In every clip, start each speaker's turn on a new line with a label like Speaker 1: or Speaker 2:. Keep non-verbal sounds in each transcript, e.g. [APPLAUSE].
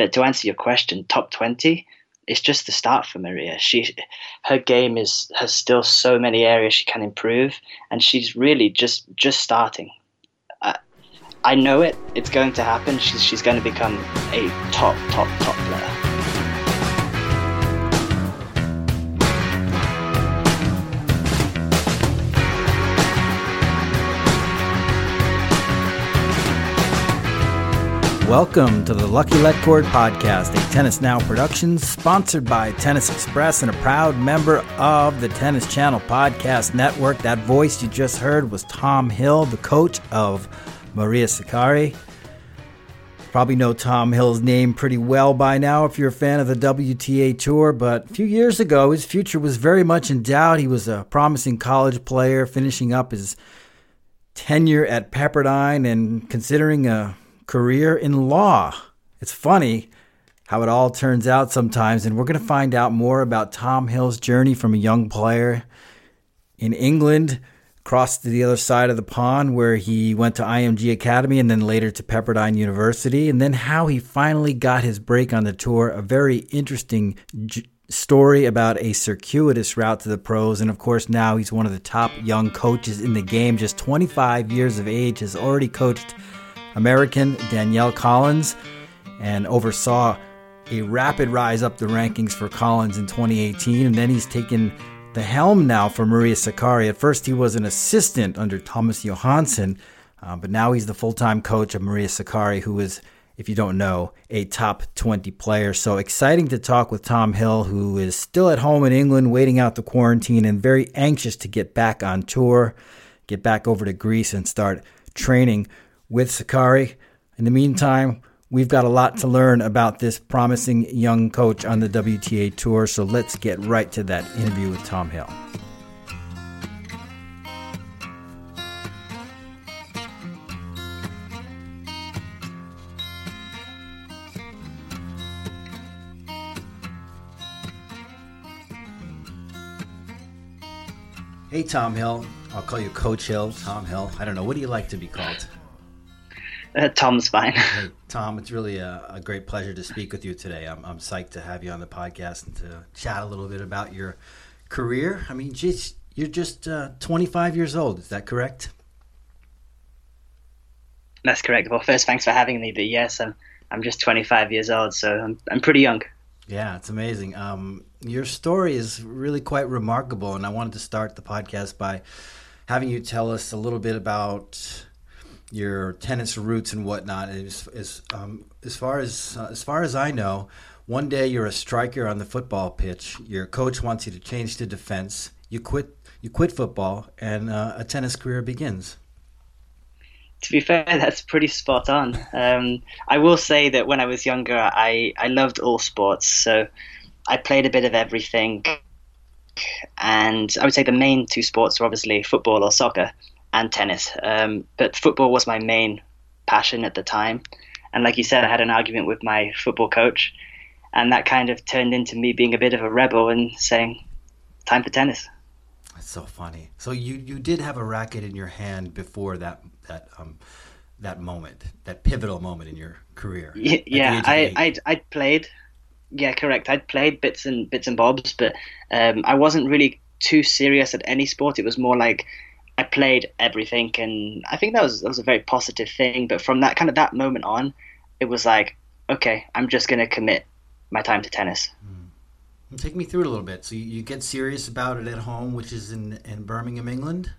Speaker 1: But to answer your question, top twenty, it's just the start for Maria. She, her game is has still so many areas she can improve, and she's really just just starting. I, I know it. It's going to happen. She's she's going to become a top top top player.
Speaker 2: Welcome to the Lucky Let Cord podcast, a Tennis Now production sponsored by Tennis Express and a proud member of the Tennis Channel Podcast Network. That voice you just heard was Tom Hill, the coach of Maria Sakkari. Probably know Tom Hill's name pretty well by now if you're a fan of the WTA Tour, but a few years ago, his future was very much in doubt. He was a promising college player, finishing up his tenure at Pepperdine and considering a career in law. It's funny how it all turns out sometimes, and we're going to find out more about Tom Hill's journey from a young player in England, across to the other side of the pond where he went to IMG Academy and then later to Pepperdine University, and then how he finally got his break on the tour. A very interesting j- story about a circuitous route to the pros. And of course, now he's one of the top young coaches in the game, just 25 years of age, has already coached American Danielle Collins and oversaw a rapid rise up the rankings for Collins in 2018. And then he's taken the helm now for Maria Sakkari. At first, he was an assistant under Thomas Johansson, uh, but now he's the full time coach of Maria Sakkari, who is, if you don't know, a top 20 player. So exciting to talk with Tom Hill, who is still at home in England, waiting out the quarantine and very anxious to get back on tour, get back over to Greece and start training with Sakari. In the meantime, we've got a lot to learn about this promising young coach on the WTA Tour, so let's get right to that interview with Tom Hill. Hey, Tom Hill. I'll call you Coach Hill, Tom Hill. I don't know. What do you like to be called?
Speaker 1: Uh, Tom's fine. [LAUGHS]
Speaker 2: Hey, Tom, it's really a, a great pleasure to speak with you today. I'm, I'm psyched to have you on the podcast and to chat a little bit about your career. I mean, geez, you're just uh, 25 years old. Is that correct?
Speaker 1: That's correct. Well, first, thanks for having me. But yes, I'm I'm just 25 years old, so I'm I'm pretty young.
Speaker 2: Yeah, it's amazing. Um, your story is really quite remarkable, and I wanted to start the podcast by having you tell us a little bit about your tennis roots and whatnot. As, as, um, as far as uh, as far as I know, one day you're a striker on the football pitch. Your coach wants you to change to defense. You quit. You quit football, and uh, a tennis career begins.
Speaker 1: To be fair, [LAUGHS] that's pretty spot on. Um, I will say that when I was younger, I, I loved all sports. So I played a bit of everything. And I would say the main two sports were obviously football or soccer and tennis. Um, but football was my main passion at the time. And like you said, I had an argument with my football coach. And that kind of turned into me being a bit of a rebel and saying, time for tennis.
Speaker 2: That's so funny. So you you did have a racket in your hand before that that um that moment, that pivotal moment in your career.
Speaker 1: Y- yeah,
Speaker 2: age
Speaker 1: I. I'd, I'd played. Yeah, correct. I'd played bits and bits and bobs, but um, I wasn't really too serious at any sport. It was more like I played everything, and I think that was that was a very positive thing. But from that kind of that moment on, it was like, okay, I'm just gonna commit my time to tennis. Hmm.
Speaker 2: Take me through it a little bit. So you, you get serious about it at home, which is in, in Birmingham, England.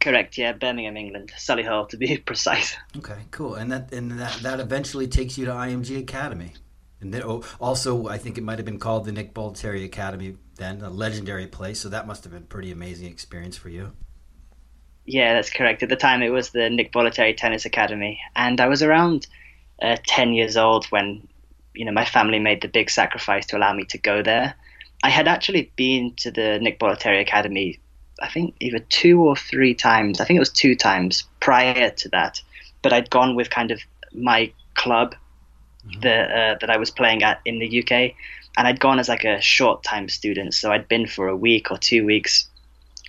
Speaker 1: Correct. Yeah, Birmingham, England, Solihull to be [LAUGHS] precise.
Speaker 2: Okay, cool. And that and that, that eventually takes you to IMG Academy. And then oh, also, I think it might have been called the Nick Bollettieri Academy then, a legendary place. So that must have been a pretty amazing experience for you.
Speaker 1: Yeah, that's correct. At the time, it was the Nick Bollettieri Tennis Academy, and I was around uh, ten years old when you know, my family made the big sacrifice to allow me to go there. I had actually been to the Nick Bollettieri Academy, I think either two or three times. I think it was two times prior to that, but I'd gone with kind of my club mm-hmm. that uh, that I was playing at in the UK, and I'd gone as like a short time student, so I'd been for a week or two weeks.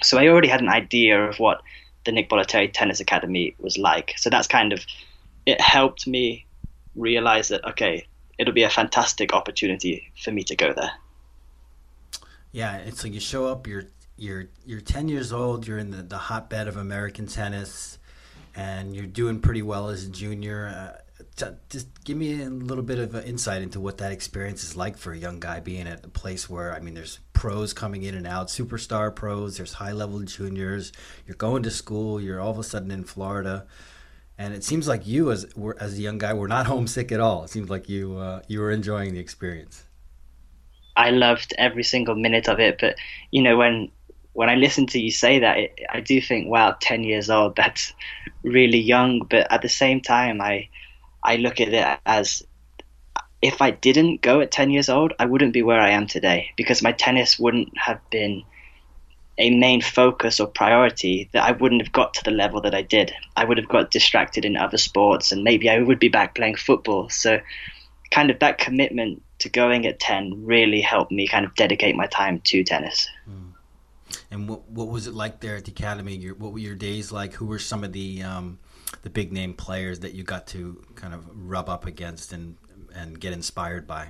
Speaker 1: So I already had an idea of what the Nick Bollettieri Tennis Academy was like. So that's kind of it helped me realize that okay, it'll be a fantastic opportunity for me to go there.
Speaker 2: Yeah, like you show up, you're you're you're 10 years old, you're in the, the hotbed of American tennis, and you're doing pretty well as a junior. Uh, just give me a little bit of insight into what that experience is like for a young guy being at a place where I mean, there's pros coming in and out, superstar pros, there's high level juniors. You're going to school, you're all of a sudden in Florida and it seems like you as as a young guy were not [LAUGHS] homesick at all. It seems like you uh, you were enjoying the experience.
Speaker 1: I loved every single minute of it, but you know when when I listen to you say that, it, I do think, wow, ten years old, [LAUGHS] that's really young. But at the same time, I I look at it as if I didn't go at ten years old, I wouldn't be where I am today because my tennis wouldn't have been a main focus or priority, that I wouldn't have got to the level that I did. I would have got distracted in other sports and maybe I would be back playing football. So, kind of that commitment to going at 10 really helped me kind of dedicate my time to tennis.
Speaker 2: Mm. And what, what was it like there at the academy? Your, what were your days like? Who were some of the um, the big name players that you got to kind of rub up against and and get inspired by?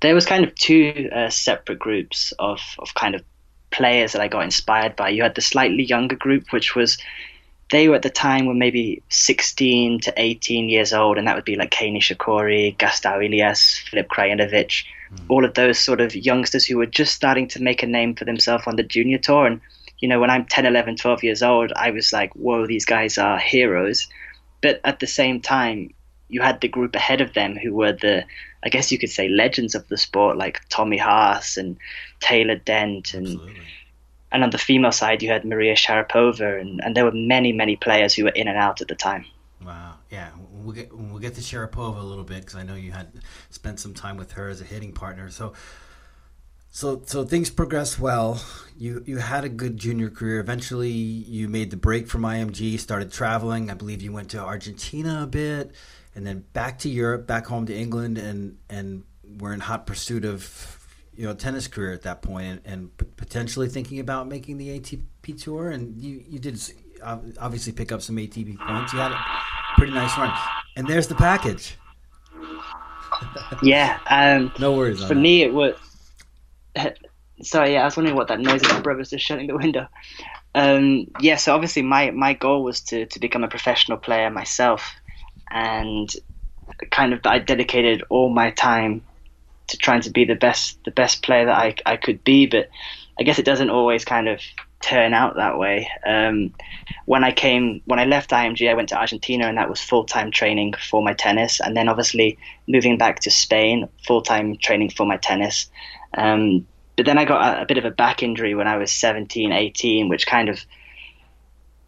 Speaker 1: There was kind of two uh, separate groups of, of kind of players that I got inspired by. You had the slightly younger group, which was they were at the time were maybe 16 to 18 years old, and that would be like Kei Nishikori, Gastão Elias, Filip Krajinovic. Mm. all of those sort of youngsters who were just starting to make a name for themselves on the junior tour. And, you know, when I'm 10, 11, 12 years old, I was like, whoa, these guys are heroes. But at the same time, you had the group ahead of them who were the, I guess you could say, legends of the sport, like Tommy Haas and Taylor Dent, and Absolutely. and on the female side you had Maria Sharapova, and, and there were many many players who were in and out at the time.
Speaker 2: Wow, yeah, we'll get we'll get to Sharapova a little bit because I know you had spent some time with her as a hitting partner, so. So, so things progressed well. You you had a good junior career. Eventually, you made the break from IMG, started traveling. I believe you went to Argentina a bit and then back to Europe, back home to England, and and we're in hot pursuit of you know tennis career at that point, and, and potentially thinking about making the ATP tour. And you you did obviously pick up some ATP points. You had pretty nice run, and there's the package.
Speaker 1: yeah. Um,
Speaker 2: no worries.
Speaker 1: For me, it was. [LAUGHS] Sorry, yeah, I was wondering what that noise. My brother's just shutting the window. Um, yeah, so obviously my, my goal was to, to become a professional player myself and kind of I dedicated all my time to trying to be the best the best player that I, I could be but I guess it doesn't always kind of turn out that way. Um, when I came when I left IMG I went to Argentina and that was full-time training for my tennis. And then obviously moving back to Spain full-time training for my tennis. Um, but then I got a, a bit of a back injury when I was 17 18 which kind of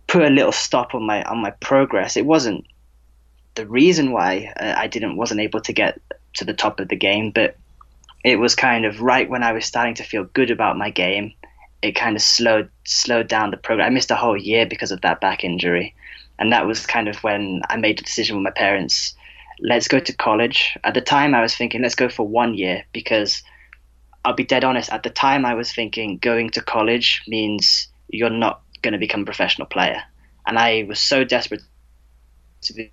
Speaker 1: put a little stop on my on my progress. It wasn't the reason why uh, I didn't wasn't able to get to the top of the game, but it was kind of right when I was starting to feel good about my game. It kind of slowed slowed down the program. I missed a whole year because of that back injury, and that was kind of when I made the decision with my parents. Let's go to college. At the time, I was thinking, let's go for one year because I'll be dead honest. At the time, I was thinking going to college means you're not going to become a professional player, and I was so desperate to be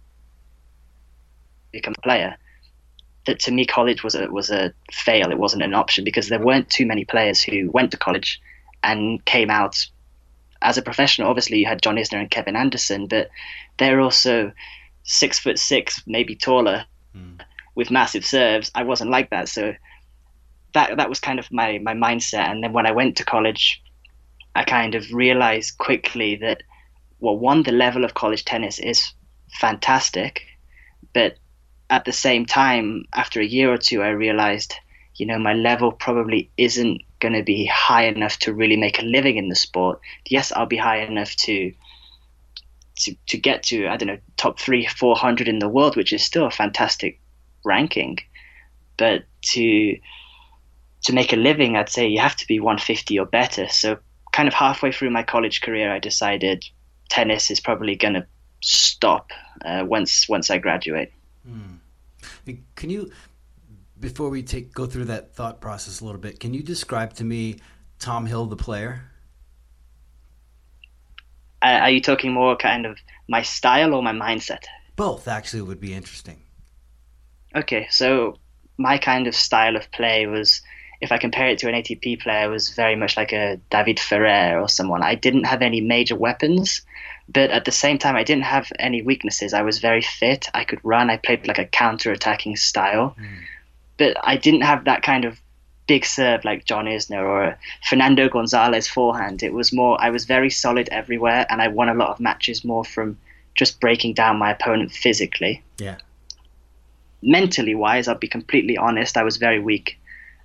Speaker 1: become a player, that to me college was a was a fail. It wasn't an option because there weren't too many players who went to college and came out as a professional. Obviously, you had John Isner and Kevin Anderson, but they're also six foot six, maybe taller, mm. with massive serves. I wasn't like that, so that that was kind of my my mindset. And then when I went to college, I kind of realized quickly that well, one, the level of college tennis is fantastic, but at the same time, after a year or two, I realized, you know, my level probably isn't going to be high enough to really make a living in the sport. Yes, I'll be high enough to to to get to I don't know top three, four hundred in the world, which is still a fantastic ranking, but to to make a living, I'd say you have to be 150 or better. So, kind of halfway through my college career, I decided tennis is probably going to stop uh, once once I graduate.
Speaker 2: Mm. Can you, before we take go through that thought process a little bit, can you describe to me Tom Hill, the player?
Speaker 1: Are you talking more kind of my style or my mindset?
Speaker 2: Both actually would be interesting.
Speaker 1: Okay, so my kind of style of play was, if I compare it to an ATP player, was very much like a David Ferrer or someone. I didn't have any major weapons, but at the same time, I didn't have any weaknesses. I was very fit. I could run. I played like a counter-attacking style, mm. But I didn't have that kind of big serve like John Isner or Fernando Gonzalez forehand. It was more. I was very solid everywhere, and I won a lot of matches more from just breaking down my opponent physically.
Speaker 2: Yeah.
Speaker 1: Mentally wise, I'll be completely honest. I was very weak,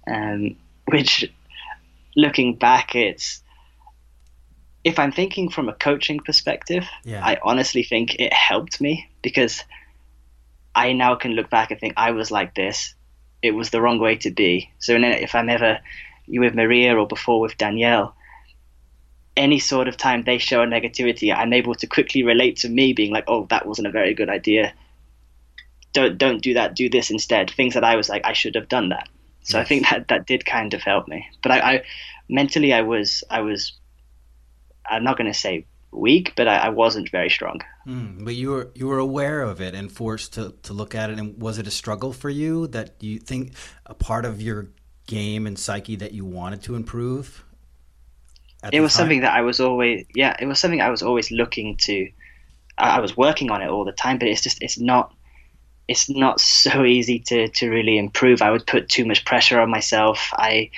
Speaker 1: um, which, looking back, it's if I'm thinking from a coaching perspective,
Speaker 2: yeah.
Speaker 1: I honestly think it helped me because I now can look back and think I was like this. It was the wrong way to be. So if I'm ever you with Maria or before with Danielle, any sort of time they show a negativity, I'm able to quickly relate to me being like, "Oh, that wasn't a very good idea. Don't don't do that. Do this instead." Things that I was like, I should have done that. So yes. I think that that did kind of help me. But I, I mentally, I was I was I'm not going to say weak, but I, I wasn't very strong.
Speaker 2: Mm, but you were you were aware of it and forced to to look at it. And was it a struggle for you that you think a part of your game and psyche that you wanted to improve?
Speaker 1: It was time? something that I was always yeah. It was something I was always looking to. I, I was working on it all the time, but it's just it's not it's not so easy to to really improve. I would put too much pressure on myself. I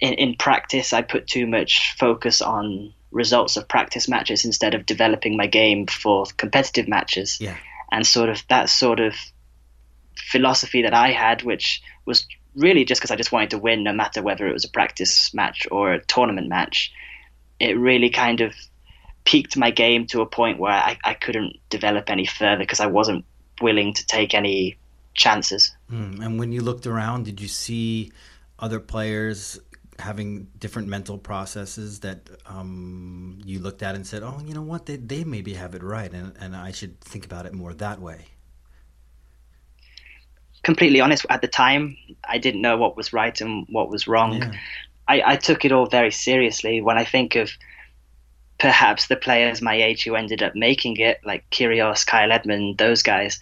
Speaker 1: in, in practice, I put too much focus on results of practice matches instead of developing my game for competitive matches.
Speaker 2: Yeah.
Speaker 1: And sort of that sort of philosophy that I had, which was really just because I just wanted to win, no matter whether it was a practice match or a tournament match. It really kind of peaked my game to a point where I, I couldn't develop any further because I wasn't willing to take any chances.
Speaker 2: Mm. And when you looked around, did you see other players having different mental processes that um, you looked at and said, "Oh, you know what? They they maybe have it right, and and I should think about it more that way."
Speaker 1: Completely honest, at the time, I didn't know what was right and what was wrong. Yeah. I, I took it all very seriously. When I think of perhaps the players my age who ended up making it, like Kyrgios, Kyle Edmund, those guys,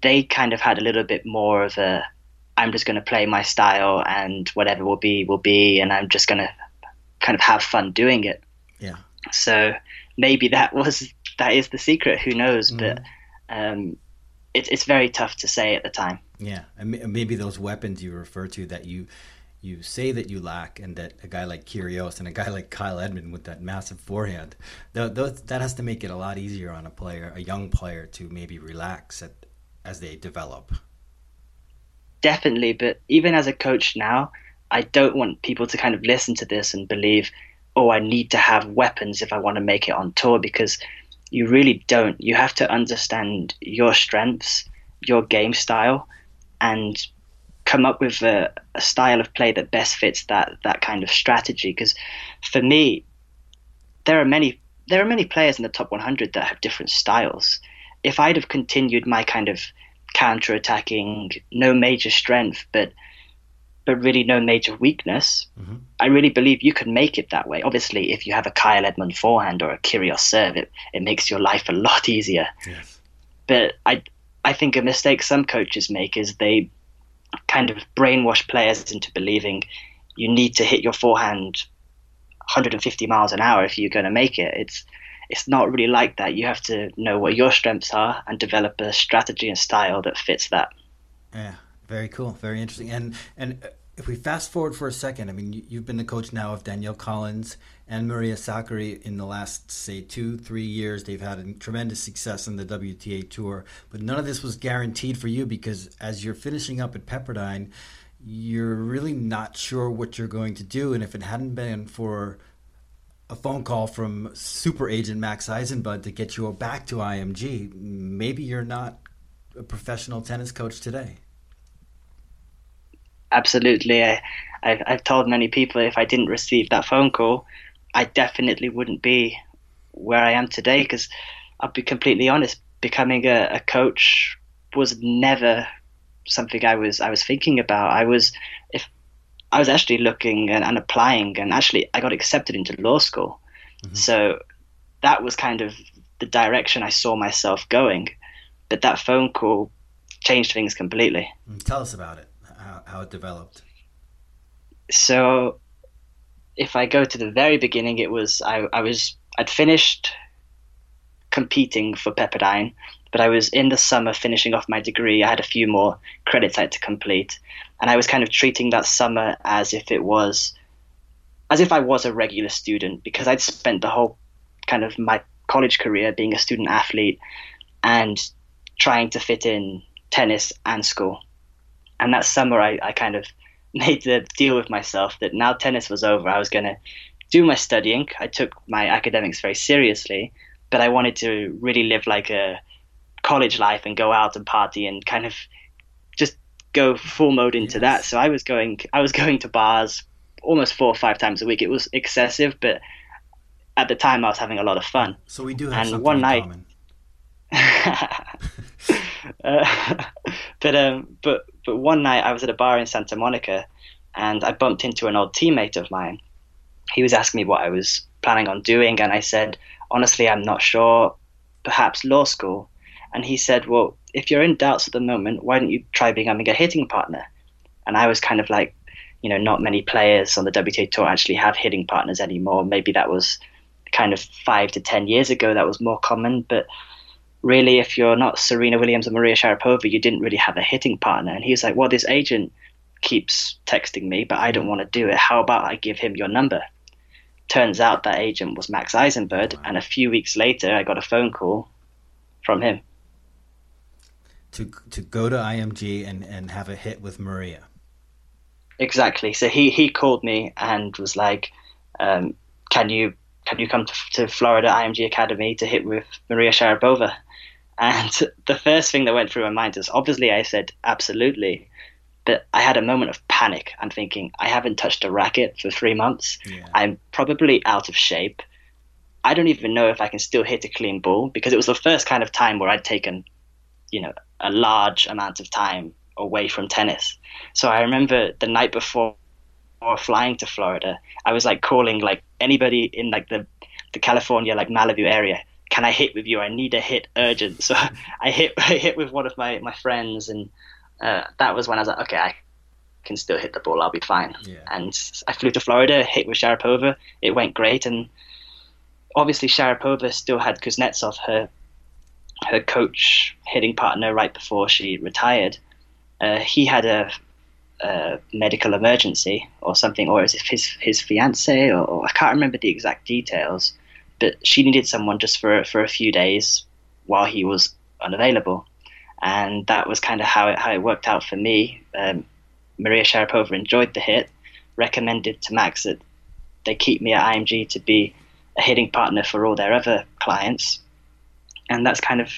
Speaker 1: they kind of had a little bit more of a I'm just going to play my style and whatever will be will be, and I'm just going to kind of have fun doing it.
Speaker 2: Yeah.
Speaker 1: So maybe that was that is the secret. Who knows? Mm. But um, it's it's very tough to say at the time.
Speaker 2: Yeah, and maybe those weapons you refer to that you you say that you lack, and that a guy like Kyrgios and a guy like Kyle Edmund with that massive forehand, th- th- that has to make it a lot easier on a player, a young player, to maybe relax at, as they develop
Speaker 1: definitely. But even as a coach now, I don't want people to kind of listen to this and believe, oh, I need to have weapons if I want to make it on tour because you really don't. You have to understand your strengths, your game style, and come up with a, a style of play that best fits that that kind of strategy. Because for me, there are many there are many players in the top 100 that have different styles. If I'd have continued my kind of counter attacking, no major strength, but but really no major weakness. Mm-hmm. I really believe you can make it that way. Obviously, if you have a Kyle Edmund forehand or a Kyrgios serve, it, it makes your life a lot easier.
Speaker 2: Yes.
Speaker 1: But I I think a mistake some coaches make is they kind of brainwash players into believing you need to hit your forehand 150 miles an hour if you're going to make it. It's it's not really like that. You have to know what your strengths are and develop a strategy and style that fits that.
Speaker 2: Yeah, very cool, very interesting. And and uh, if we fast forward for a second, I mean, you've been the coach now of Danielle Collins and Maria Sakkari in the last, say, two, three years. They've had tremendous success in the WTA Tour, but none of this was guaranteed for you because as you're finishing up at Pepperdine, you're really not sure what you're going to do. And if it hadn't been for a phone call from super agent Max Eisenbud to get you back to IMG, maybe you're not a professional tennis coach today?
Speaker 1: Absolutely. I, I, I've told many people if I didn't receive that phone call, I definitely wouldn't be where I am today because I'll be completely honest, becoming a, a coach was never something I was I was thinking about. I was if I was actually looking and, and applying and actually I got accepted into law school. Mm-hmm. So that was kind of the direction I saw myself going. But that phone call changed things completely.
Speaker 2: Mm, tell us about it, how, how it developed.
Speaker 1: So if I go to the very beginning, it was I, I was I'd finished competing for Pepperdine, but I was in the summer finishing off my degree. I had a few more credits I had to complete, and I was kind of treating that summer as if it was as if I was a regular student because I'd spent the whole kind of my college career being a student athlete and trying to fit in tennis and school. And that summer, I, I kind of [LAUGHS] made the deal with myself that now tennis was over, I was going to do my studying. I took my academics very seriously, but I wanted to really live like a college life and go out and party and kind of just go full mode into yes. that. So I was going, I was going to bars almost four or five times a week. It was excessive, but at the time I was having a lot of fun.
Speaker 2: So we do have and something one in night, common. [LAUGHS]
Speaker 1: uh, but um, but but one night I was at a bar in Santa Monica, and I bumped into an old teammate of mine. He was asking me what I was planning on doing, and I said, honestly, I'm not sure. Perhaps law school. And he said, well, if you're in doubts at the moment, why don't you try becoming a hitting partner? And I was kind of like, you know, not many players on the WTA tour actually have hitting partners anymore. Maybe that was kind of five to ten years ago that was more common, but really, if you're not Serena Williams or Maria Sharapova, you didn't really have a hitting partner. And he was like, well, this agent keeps texting me, but I don't want to do it. How about I give him your number? Turns out that agent was Max Eisenbud, wow. and a few weeks later, I got a phone call from him.
Speaker 2: To, to go to IMG and, and have a hit with Maria.
Speaker 1: Exactly. So he, he called me and was like, um, "Can you can you come to, to Florida IMG Academy to hit with Maria Sharapova? And [LAUGHS] the first thing that went through my mind is obviously I said absolutely, but I had a moment of panic. I'm thinking I haven't touched a racket for three months. Yeah. I'm probably out of shape. I don't even know if I can still hit a clean ball because it was the first kind of time where I'd taken, you know, a large amount of time away from tennis. So I remember the night before or flying to Florida, I was like calling like anybody in like the the California like Malibu area. Can I hit with you? I need a hit urgent. [LAUGHS] So I hit [LAUGHS] I hit with one of my my friends, and uh, that was when I was like, okay, I can still hit the ball. I'll be fine. Yeah. And I flew to Florida, hit with Sharapova. It went great, and obviously Sharapova still had Kuznetsov, her her coach hitting partner, right before she retired. Uh, he had a a medical emergency or something, or as if his his fiance, or, or, I can't remember the exact details, but she needed someone just for for a few days while he was unavailable, and that was kind of how it how it worked out for me. Um, Maria Sharapova enjoyed the hit, recommended to Max that they keep me at IMG to be a hitting partner for all their other clients, and that's kind of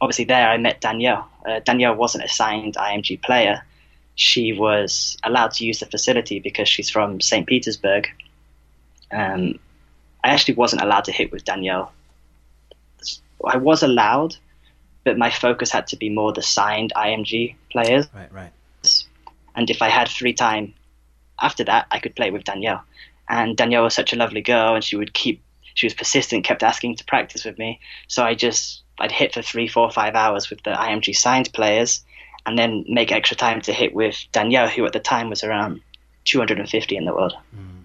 Speaker 1: obviously there I met Danielle. Uh, Danielle wasn't a signed IMG player she was allowed to use the facility because she's from St. Petersburg. Um, I actually wasn't allowed to hit with Danielle. I was allowed, but my focus had to be more the signed IMG players.
Speaker 2: Right, right.
Speaker 1: And if I had free time after that, I could play with Danielle. And Danielle was such a lovely girl, and she would keep, she was persistent, kept asking to practice with me. So I just, I'd hit for three, four, five hours with the IMG signed players and then make extra time to hit with Danielle, who at the time was around 250 in the world.
Speaker 3: Mm.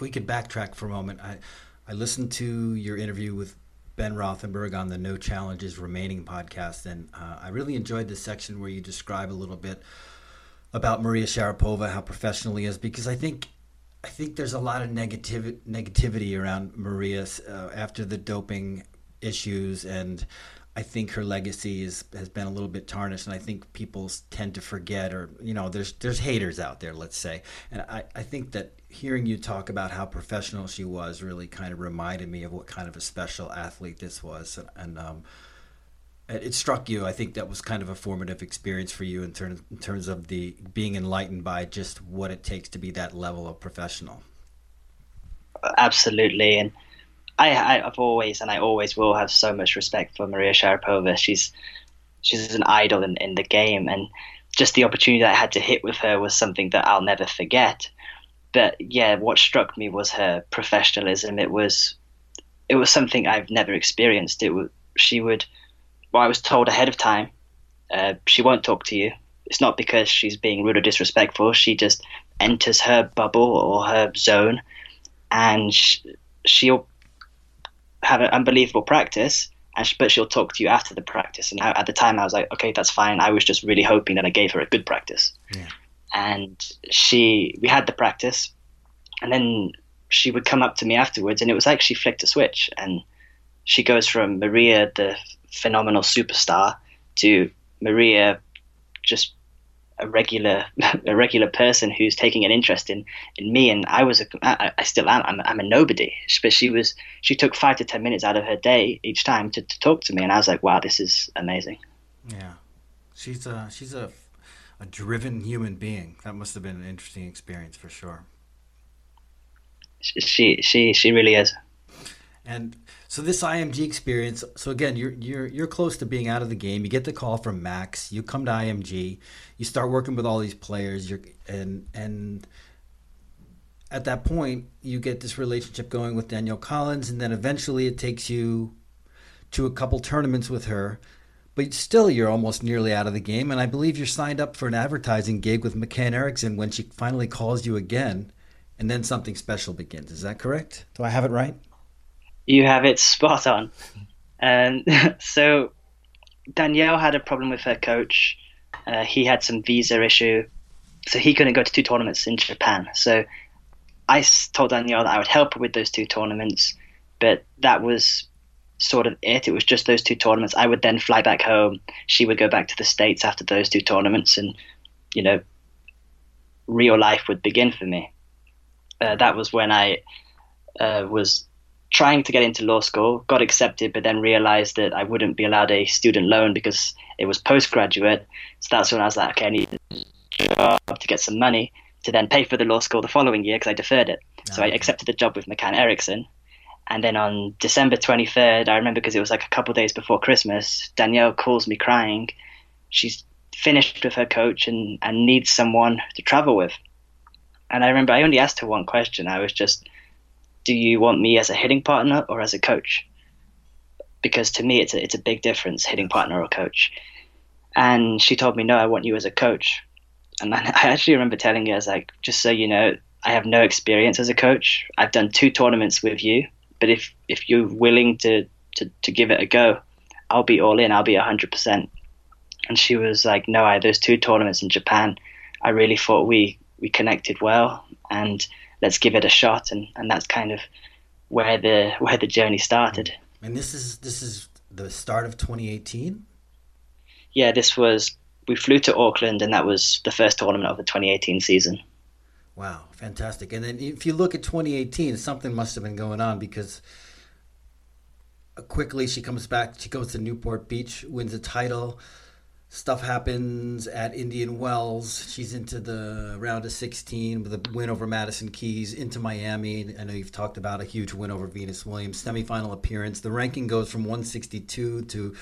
Speaker 2: If we could backtrack for a moment, I, I listened to your interview with Ben Rothenberg on the No Challenges Remaining podcast, and uh, I really enjoyed the section where you describe a little bit about Maria Sharapova, how professional he is, because I think I think there's a lot of negativ- negativity around Maria uh, after the doping issues, and I think her legacy is, has been a little bit tarnished, and I think people tend to forget, or you know, there's there's haters out there, let's say, and I, I think that hearing you talk about how professional she was really kind of reminded me of what kind of a special athlete this was, and, and um, it, it, struck you. I think that was kind of a formative experience for you in terms in terms of the being enlightened by just what it takes to be that level of professional.
Speaker 1: Absolutely, and I, I've always and I always will have so much respect for Maria Sharapova. She's she's an idol in, in the game, and just the opportunity that I had to hit with her was something that I'll never forget but yeah, what struck me was her professionalism. It was it was something I've never experienced. It was she would. Well, I was told ahead of time, uh, she won't talk to you. It's not because she's being rude or disrespectful. She just enters her bubble or her zone, and she'll have an unbelievable practice. And she, but she'll talk to you after the practice. And I, at the time, I was like, okay, that's fine. I was just really hoping that I gave her a good practice. Yeah and she we had the practice and then she would come up to me afterwards and it was like she flicked a switch and she goes from maria the phenomenal superstar to maria just a regular [LAUGHS] a regular person who's taking an interest in in me and I was a I, I still am I'm, I'm, a nobody but she was she took five to ten minutes out of her day each time to, to talk to me and I was like wow this is amazing
Speaker 2: yeah she's a she's a a driven human being. That must have been an interesting experience for sure.
Speaker 1: She she she really is.
Speaker 2: And so this IMG experience. So again, you're you're you're close to being out of the game. You get the call from Max. You come to IMG. You start working with all these players. You're and and at that point, you get this relationship going with Danielle Collins, and then eventually it takes you to a couple tournaments with her but still you're almost nearly out of the game. And I believe you're signed up for an advertising gig with McCann Erickson when she finally calls you again, and then something special begins. Is that correct? Do I have it right?
Speaker 1: You have it spot on. And [LAUGHS] so Danielle had a problem with her coach. Uh, he had some visa issue, so he couldn't go to two tournaments in Japan. So I told Danielle that I would help her with those two tournaments, but that was sort of it. It was just those two tournaments. I would then fly back home. She would go back to the States after those two tournaments, and, you know, real life would begin for me. Uh, that was when I uh, was trying to get into law school, got accepted, but then realized that I wouldn't be allowed a student loan because it was postgraduate. So that's when I was like, okay, I need a job to get some money to then pay for the law school the following year because I deferred it. So I ah, accepted the job with McCann Erickson and then on December 23rd, I remember because it was like a couple days before Christmas, Danielle calls me crying. She's finished with her coach and, and needs someone to travel with. And I remember I only asked her one question. I was just, Do you want me as a hitting partner or as a coach? Because to me, it's a, it's a big difference, hitting partner or coach. And she told me, No, I want you as a coach. And [LAUGHS] I actually remember telling her, I was like, Just so you know, I have no experience as a coach. I've done two tournaments with you but if if you're willing to to, to give it a go, I'll be all in. I'll be hundred percent. And she was like, "No, I those two tournaments in Japan. I really thought we we connected well, and let's give it a shot." And and that's kind of where the where the journey started. Mm-hmm.
Speaker 2: And this is this is the start of 2018.
Speaker 1: Yeah, this was we flew to Auckland, and that was the first tournament of the 2018 season.
Speaker 2: Wow, fantastic. And then if you look at 2018, something must have been going on because quickly she comes back, she goes to Newport Beach, wins a title. Stuff happens at Indian Wells. She's into the round of 16 with a win over Madison Keys, into Miami. I know you've talked about a huge win over Venus Williams, semifinal appearance. The ranking goes from 162 to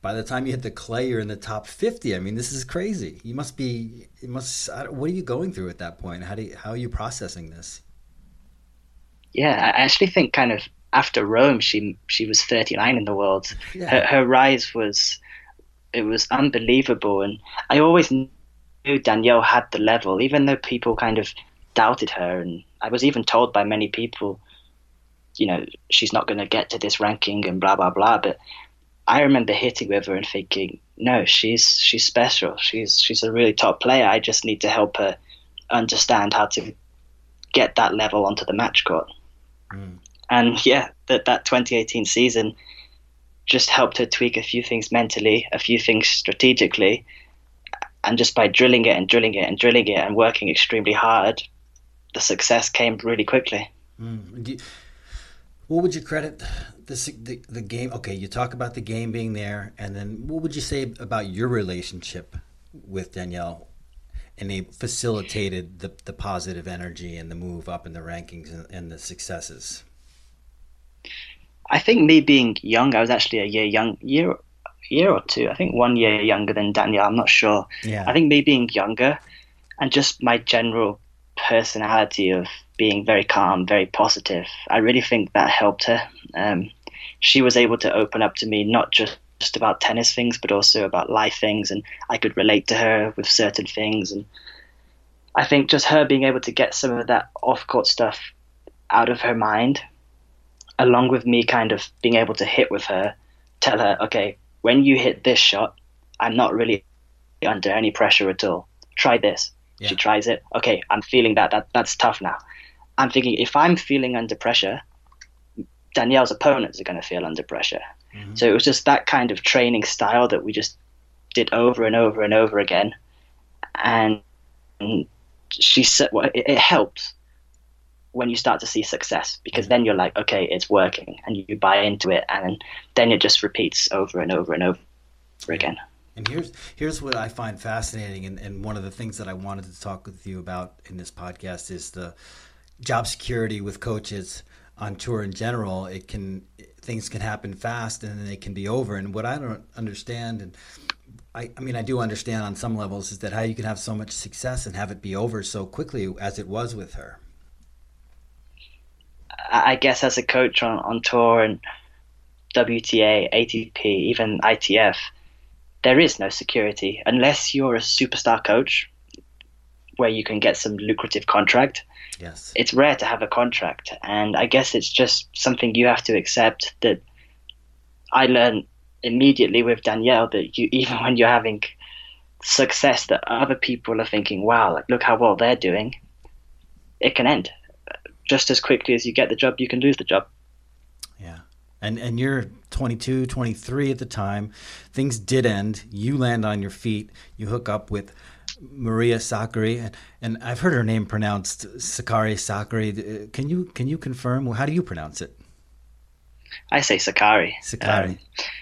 Speaker 2: by the time you hit the clay, you're in the top 50. I mean, this is crazy. You must be, it must, what are you going through at that point? How do you, how are you processing this?
Speaker 1: Yeah, I actually think kind of after Rome, she, she was 39 in the world. Yeah. Her, her rise was, it was unbelievable. And I always knew Danielle had the level, even though people kind of doubted her. And I was even told by many people you know, she's not going to get to this ranking and blah blah blah. But I remember hitting with her and thinking, no, she's she's special. She's she's a really top player. I just need to help her understand how to get that level onto the match court. Mm. And yeah, that that 2018 season just helped her tweak a few things mentally, a few things strategically, and just by drilling it and drilling it and drilling it and working extremely hard, the success came really quickly.
Speaker 2: Mm. You, what would you credit the, the, the game? Okay, you talk about the game being there, and then what would you say about your relationship with Danielle? And they facilitated the, the positive energy and the move up in the rankings and, and the successes.
Speaker 1: I think me being young, I was actually a year young, year year or two. I think one year younger than Danielle. I'm not sure.
Speaker 2: Yeah.
Speaker 1: I think me being younger, and just my general personality of being very calm, very positive. I really think that helped her. Um, she was able to open up to me not just just about tennis things, but also about life things, and I could relate to her with certain things. And I think just her being able to get some of that off court stuff out of her mind along with me kind of being able to hit with her, tell her, okay, when you hit this shot, I'm not really under any pressure at all. Try this. Yeah. She tries it. Okay, I'm feeling that. That that's tough now. I'm thinking if I'm feeling under pressure, Danielle's opponents are going to feel under pressure. Mm-hmm. So it was just that kind of training style that we just did over and over and over again, and she said, well, it, it helps when you start to see success because mm-hmm. then you're like okay it's working and you buy into it and then it just repeats over and over and over again.
Speaker 2: And here's here's what I find fascinating and, and one of the things that I wanted to talk with you about in this podcast is the job security with coaches on tour in general. It can things can happen fast and then they can be over. And what I don't understand and I, I mean I do understand on some levels is that how you can have so much success and have it be over so quickly as it was with her
Speaker 1: I guess as a coach on, on tour and WTA, ATP, even ITF, there is no security unless you're a superstar coach where you can get some lucrative contract.
Speaker 2: Yes.
Speaker 1: It's rare to have a contract and I guess it's just something you have to accept that I learned immediately with Danielle that you [LAUGHS] even when you're having success that other people are thinking, wow, like look how well they're doing, it can end just as quickly as you get the job, you can lose the job.
Speaker 2: Yeah. And and you're 22, 23 at the time. Things did end. You land on your feet. You hook up with Maria Sakkari, and, and I've heard her name pronounced Sakari Sakkari. Can you can you confirm? How do you pronounce it?
Speaker 1: I say Sakari.
Speaker 2: Sakari, um,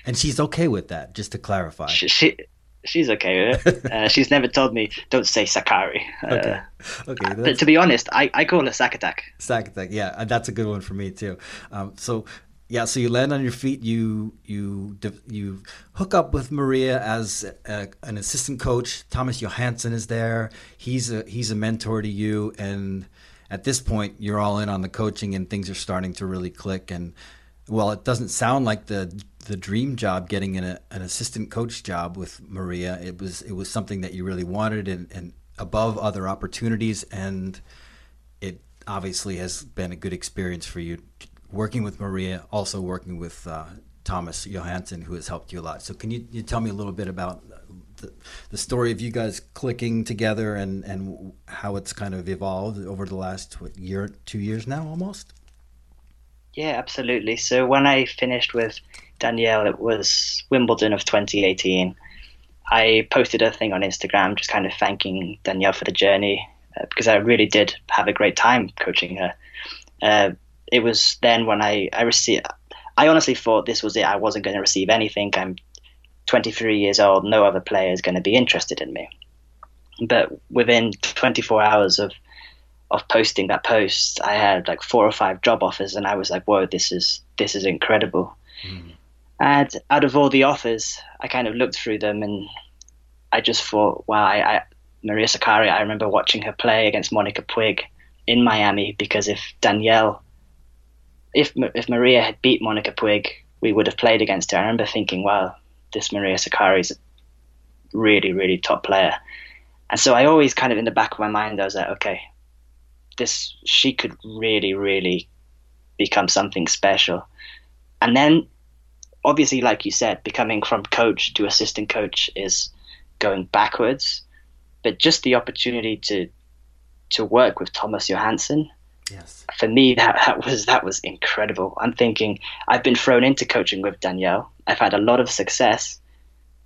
Speaker 2: and she's okay with that. Just to clarify,
Speaker 1: she, she she's okay with it. [LAUGHS] Uh, she's never told me don't say Sakkari.
Speaker 2: Uh, okay. Okay.
Speaker 1: But to be honest, I, I call it Sakatak.
Speaker 2: Sakatak, yeah, that's a good one for me too. Um, so yeah, so you land on your feet. You you you hook up with Maria as a, an assistant coach. Thomas Johansson is there. He's a he's a mentor to you, and at this point, you're all in on the coaching, and things are starting to really click. And well, it doesn't sound like the the dream job getting an, an assistant coach job with Maria. It was it was something that you really wanted and, and above other opportunities, and it obviously has been a good experience for you working with Maria, also working with uh, Thomas Johansson, who has helped you a lot. So, can you, you tell me a little bit about the, the story of you guys clicking together and, and how it's kind of evolved over the last what, year, two years now, almost?
Speaker 1: Yeah, absolutely. So when I finished with Danielle, it was Wimbledon of 2018. I posted a thing on Instagram just kind of thanking Danielle for the journey uh, because I really did have a great time coaching her. Uh, it was then when I, I received, I honestly thought this was it. I wasn't going to receive anything. I'm 23 years old. No other player is going to be interested in me. But within 24 hours of of posting that post, I had like four or five job offers, and I was like, "Whoa, this is this is incredible." Mm. And out of all the offers, I kind of looked through them, and I just thought, "Wow, I, I Maria Sakkari. I remember watching her play against Monica Puig in Miami because if Danielle, if if Maria had beat Monica Puig, we would have played against her. I remember thinking, "Wow, this Maria Sakkari is a really, really top player." And so I always kind of in the back of my mind, I was like, "Okay, this she could really really become something special. And then, obviously, like you said, becoming from coach to assistant coach is going backwards. But just the opportunity to to work with Thomas Johansson,
Speaker 2: yes,
Speaker 1: for me that, that was that was incredible. I'm thinking I've been thrown into coaching with Danielle. I've had a lot of success,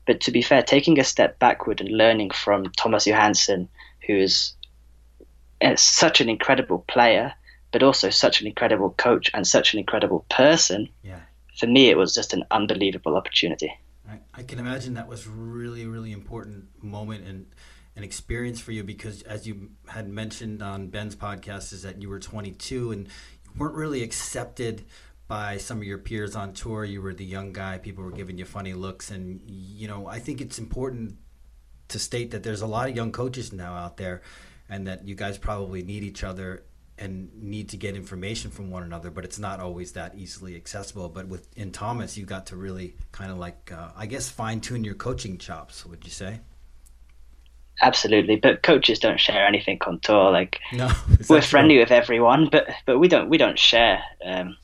Speaker 1: but to be fair, taking a step backward and learning from Thomas Johansson, who is uh, such an incredible player, but also such an incredible coach and such an incredible person.
Speaker 2: Yeah.
Speaker 1: For me, it was just an unbelievable opportunity.
Speaker 2: I, can imagine that was really, really important moment and an experience for you because, as you had mentioned on Ben's podcast, is that you were 22 and you weren't really accepted by some of your peers on tour. You were the young guy; people were giving you funny looks, and you know, I think it's important to state that there's a lot of young coaches now out there, and that you guys probably need each other and need to get information from one another, but it's not always that easily accessible. But with in Thomas, you got to really kind of like, uh, I guess, fine tune your coaching chops. Would you say?
Speaker 1: Absolutely, but coaches don't share anything on tour. Like, [LAUGHS]
Speaker 2: no,
Speaker 1: we're friendly true? with everyone, but but we don't we don't share um,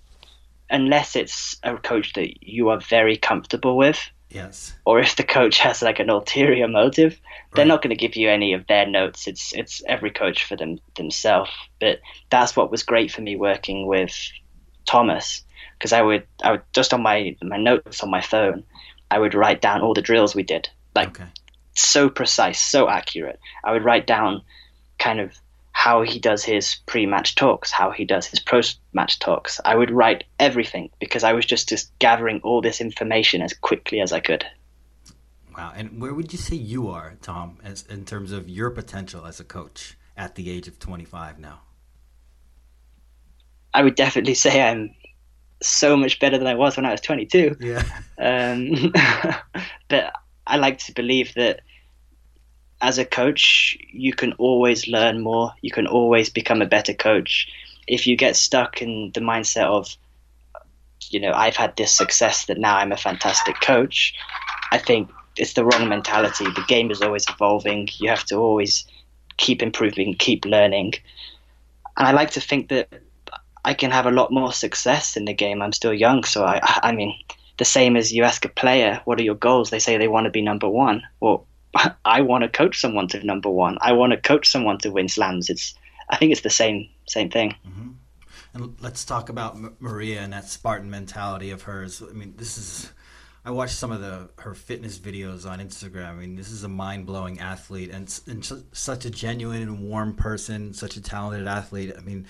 Speaker 1: unless it's a coach that you are very comfortable with.
Speaker 2: Yes.
Speaker 1: Or if the coach has like an ulterior motive, right. they're not going to give you any of their notes. It's it's every coach for them themselves. But that's what was great for me working with Thomas because I would I would just on my my notes on my phone, I would write down all the drills we did. Like
Speaker 2: okay.
Speaker 1: so precise, so accurate. I would write down kind of how he does his pre-match talks, how he does his post-match talks. I would write everything because I was just just gathering all this information as quickly as I could.
Speaker 2: Wow! And where would you say you are, Tom, as in terms of your potential as a coach at the age of 25 now?
Speaker 1: I would definitely say I'm so much better than I was when I was 22.
Speaker 2: Yeah.
Speaker 1: Um, [LAUGHS] but I like to believe that as a coach, you can always learn more. You can always become a better coach. If you get stuck in the mindset of, you know, I've had this success that now I'm a fantastic coach, I think it's the wrong mentality. The game is always evolving. You have to always keep improving, keep learning. And I like to think that I can have a lot more success in the game. I'm still young, so I, I mean, the same as you ask a player, what are your goals? They say they want to be number one. Well, I want to coach someone to number one. I want to coach someone to win slams. It's I think it's the same same thing.
Speaker 2: Mm-hmm. And let's talk about Maria and that Spartan mentality of hers. I mean, this is. I watched some of the her fitness videos on Instagram. I mean, this is a mind blowing athlete and, and such a genuine and warm person, such a talented athlete. I mean,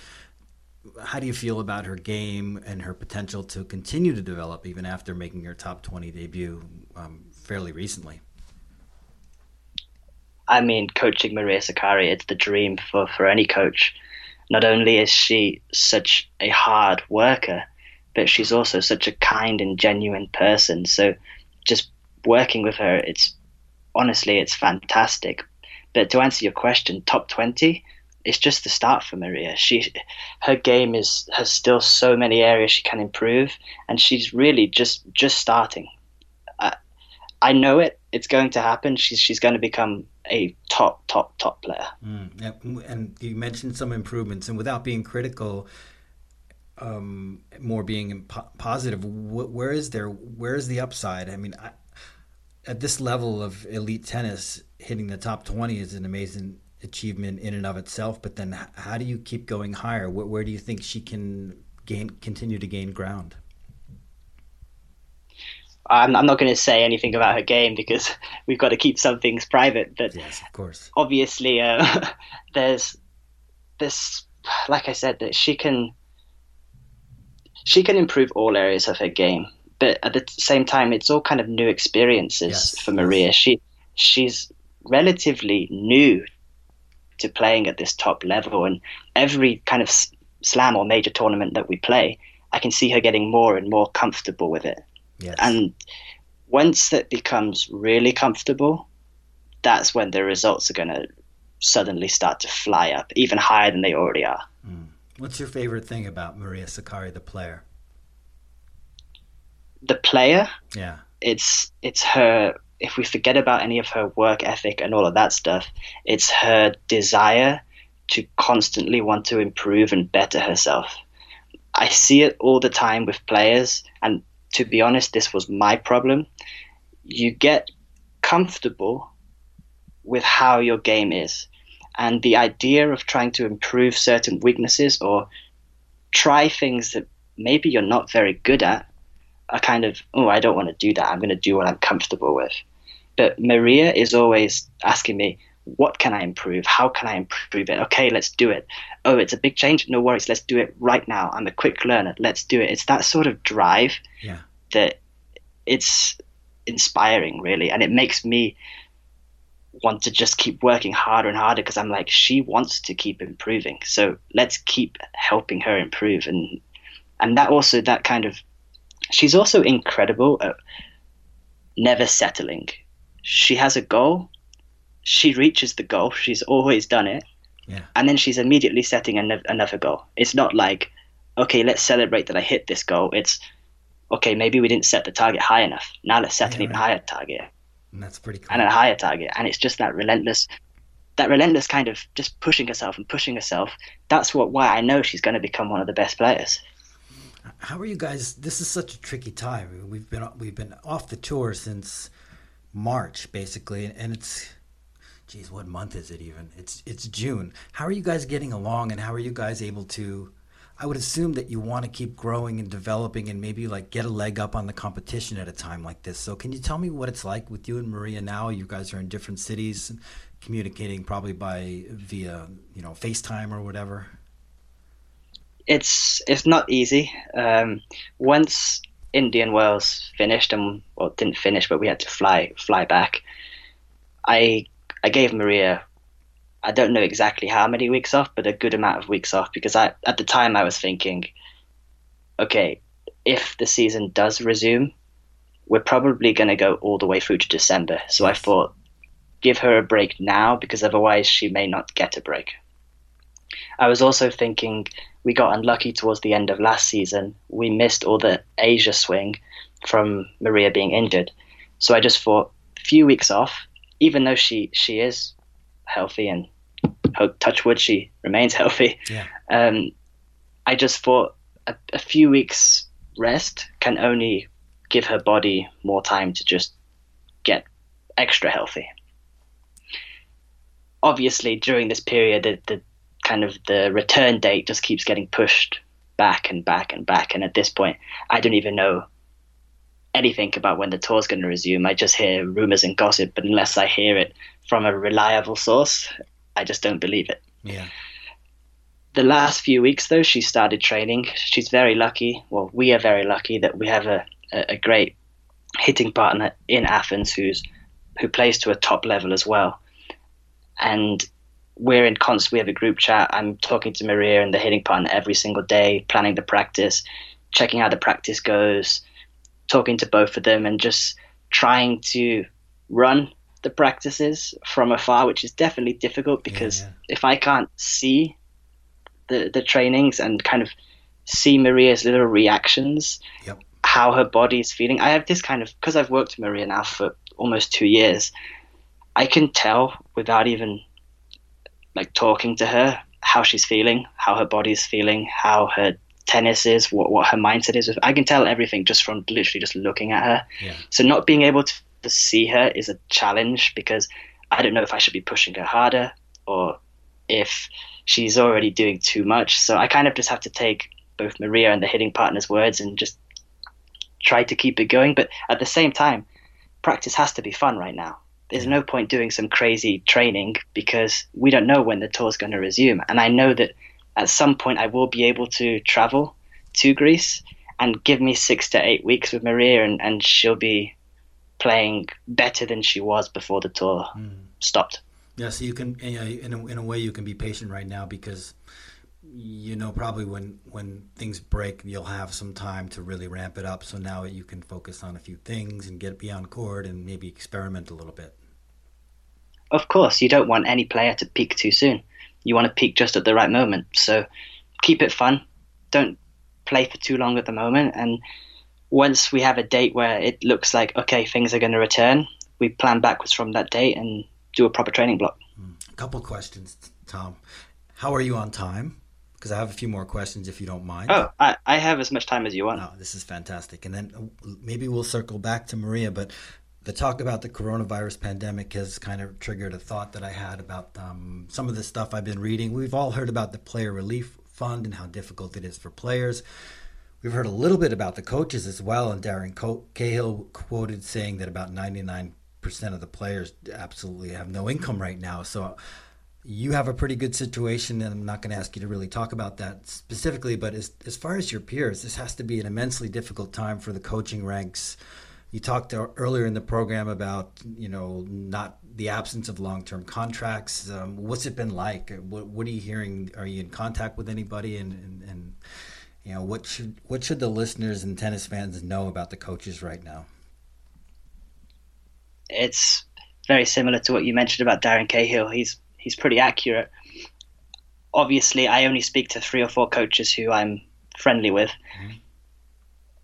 Speaker 2: how do you feel about her game and her potential to continue to develop even after making her top 20 debut um, fairly recently?
Speaker 1: I mean, coaching Maria Sakkari, it's the dream for, for any coach. Not only is she such a hard worker, but she's also such a kind and genuine person. So just working with her, it's honestly, it's fantastic. But to answer your question, top 20, it's just the start for Maria. She, her game is has still so many areas she can improve, and she's really just just starting. I, I know it. It's going to happen. She's she's going to become a top, top, top player.
Speaker 2: Mm. And you mentioned some improvements, and without being critical, um, more being po- positive, wh- where is there? Where is the upside? I mean, I, at this level of elite tennis, hitting the top twenty is an amazing achievement in and of itself. But then, how do you keep going higher? Where, where do you think she can gain, continue to gain ground?
Speaker 1: I'm, I'm not going to say anything about her game because [LAUGHS] we've got to keep some things private. But
Speaker 2: yes, of course,
Speaker 1: obviously, uh, [LAUGHS] there's this, like I said, that she can she can improve all areas of her game. But at the same time, it's all kind of new experiences
Speaker 2: yes.
Speaker 1: for Maria. She she's relatively new to playing at this top level, and every kind of slam or major tournament that we play, I can see her getting more and more comfortable with it.
Speaker 2: Yes.
Speaker 1: And once it becomes really comfortable, that's when the results are going to suddenly start to fly up, even higher than they already are.
Speaker 2: Mm. What's your favorite thing about Maria Sakkari, the player?
Speaker 1: The player?
Speaker 2: Yeah.
Speaker 1: It's it's her. If we forget about any of her work ethic and all of that stuff, it's her desire to constantly want to improve and better herself. I see it all the time with players, and to be honest, this was my problem. You get comfortable with how your game is, and the idea of trying to improve certain weaknesses or try things that maybe you're not very good at are kind of, oh, I don't want to do that. I'm going to do what I'm comfortable with. But Maria is always asking me, what can I improve? How can I improve it? Okay, let's do it. Oh, it's a big change. No worries. Let's do it right now. I'm a quick learner. Let's do it. It's that sort of drive
Speaker 2: yeah.
Speaker 1: that it's inspiring, really. And it makes me want to just keep working harder and harder because I'm like, she wants to keep improving. So let's keep helping her improve. And, and that also, that kind of, she's also incredible at never settling. She has a goal she reaches the goal. She's always done it.
Speaker 2: Yeah.
Speaker 1: And then she's immediately setting an- another goal. It's not like, okay, let's celebrate that I hit this goal. It's, okay, maybe we didn't set the target high enough. Now let's set yeah, an even higher target.
Speaker 2: And that's pretty cool.
Speaker 1: And a higher target. And it's just that relentless, that relentless kind of just pushing herself and pushing herself. That's what why I know she's going to become one of the best players.
Speaker 2: How are you guys? This is such a tricky time. We've been we've been off the tour since March, basically, and it's geez, what month is it even? It's it's June. How are you guys getting along, and how are you guys able to? I would assume that you want to keep growing and developing, and maybe like get a leg up on the competition at a time like this. So, can you tell me what it's like with you and Maria now? You guys are in different cities, communicating probably by via you know FaceTime or whatever.
Speaker 1: It's it's not easy. Um, once Indian Wells finished, and well, didn't finish, but we had to fly fly back. I I gave Maria, I don't know exactly how many weeks off, but a good amount of weeks off because I, at the time I was thinking, okay, if the season does resume, we're probably going to go all the way through to December. So I thought, give her a break now because otherwise she may not get a break. I was also thinking we got unlucky towards the end of last season. We missed all the Asia swing from Maria being injured. So I just thought, few weeks off, even though she she is healthy and hope touch wood she remains [LAUGHS] healthy.
Speaker 2: Yeah.
Speaker 1: Um, I just thought a, a few weeks rest can only give her body more time to just get extra healthy. Obviously, during this period, the, the kind of the return date just keeps getting pushed back and back and back. And at this point, I don't even know anything about when the tour's going to resume. I just hear rumors and gossip, but unless I hear it from a reliable source, I just don't believe it.
Speaker 2: Yeah.
Speaker 1: The last few weeks, though, she started training. She's very lucky. Well, we are very lucky that we have a, a, great hitting partner in Athens who's who plays to a top level as well. And we're in constant. We have a group chat. I'm talking to Maria and the hitting partner every single day, planning the practice, checking how the practice goes, talking to both of them and just trying to run the practices from afar, which is definitely difficult because yeah, yeah. if I can't see the the trainings and kind of see Maria's little reactions,
Speaker 2: yep.
Speaker 1: how her body is feeling, I have this kind of because I've worked with Maria now for almost two years. I can tell without even like talking to her how she's feeling, how her body is feeling, how her tennis is, what, what her mindset is. I can tell everything just from literally just looking at her.
Speaker 2: Yeah.
Speaker 1: So not being able to, to see her is a challenge because I don't know if I should be pushing her harder or if she's already doing too much. So I kind of just have to take both Maria and the hitting partner's words and just try to keep it going. But at the same time, practice has to be fun right now. There's no point doing some crazy training because we don't know when the tour's going to resume. And I know that at some point I will be able to travel to Greece and give me six to eight weeks with Maria, and, and she'll be playing better than she was before the tour mm. stopped.
Speaker 2: Yeah, so you can, in a, in a way, you can be patient right now because you know probably when when things break, you'll have some time to really ramp it up. So now you can focus on a few things and get beyond court and maybe experiment a little bit.
Speaker 1: Of course, you don't want any player to peak too soon you want to peak just at the right moment. So keep it fun. Don't play for too long at the moment. And once we have a date where it looks like, okay, things are going to return, we plan backwards from that date and do a proper training block.
Speaker 2: Hmm. A couple questions, Tom. How are you on time? because I have a few more questions if you don't mind.
Speaker 1: Oh, I, I have as much time as you want.
Speaker 2: Oh, this is fantastic. And then uh, maybe we'll circle back to Maria, but the talk about the coronavirus pandemic has kind of triggered a thought that I had about um, some of the stuff I've been reading. We've all heard about the player relief fund and how difficult it is for players. We've heard a little bit about the coaches as well, and Darren Cahill quoted saying that about 99% of the players absolutely have no income right now. So you have a pretty good situation, and I'm not going to ask you to really talk about that specifically, but as, as far as your peers, this has to be an immensely difficult time for the coaching ranks you talked earlier in the program about you know not the absence of long-term contracts. Um, what's it been like? What, what, are you hearing? Are you in contact with anybody? And, and, and, you know what should what should the listeners and tennis fans know about the coaches right now?
Speaker 1: It's very similar to what you mentioned about Darren Cahill. He's he's pretty accurate. Obviously, I only speak to three or four coaches who I'm friendly with. Mm-hmm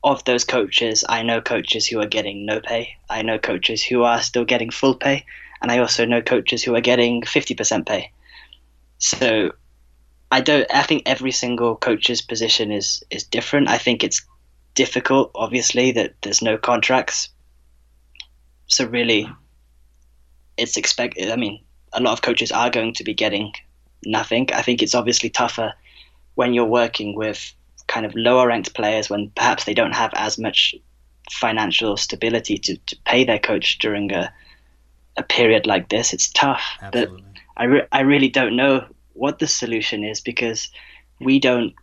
Speaker 1: of those coaches, I know coaches who are getting no pay. I know coaches who are still getting full pay, and I also know coaches who are getting fifty percent pay. So, I don't. I think every single coach's position is is different. I think it's difficult, obviously, that there's no contracts. So really, it's expected. I mean, a lot of coaches are going to be getting nothing. I think it's obviously tougher when you're working with kind of lower ranked players when perhaps they don't have as much financial stability to, to pay their coach during a, a period like this. It's tough. Absolutely. But I, re- I really don't know what the solution is because we don't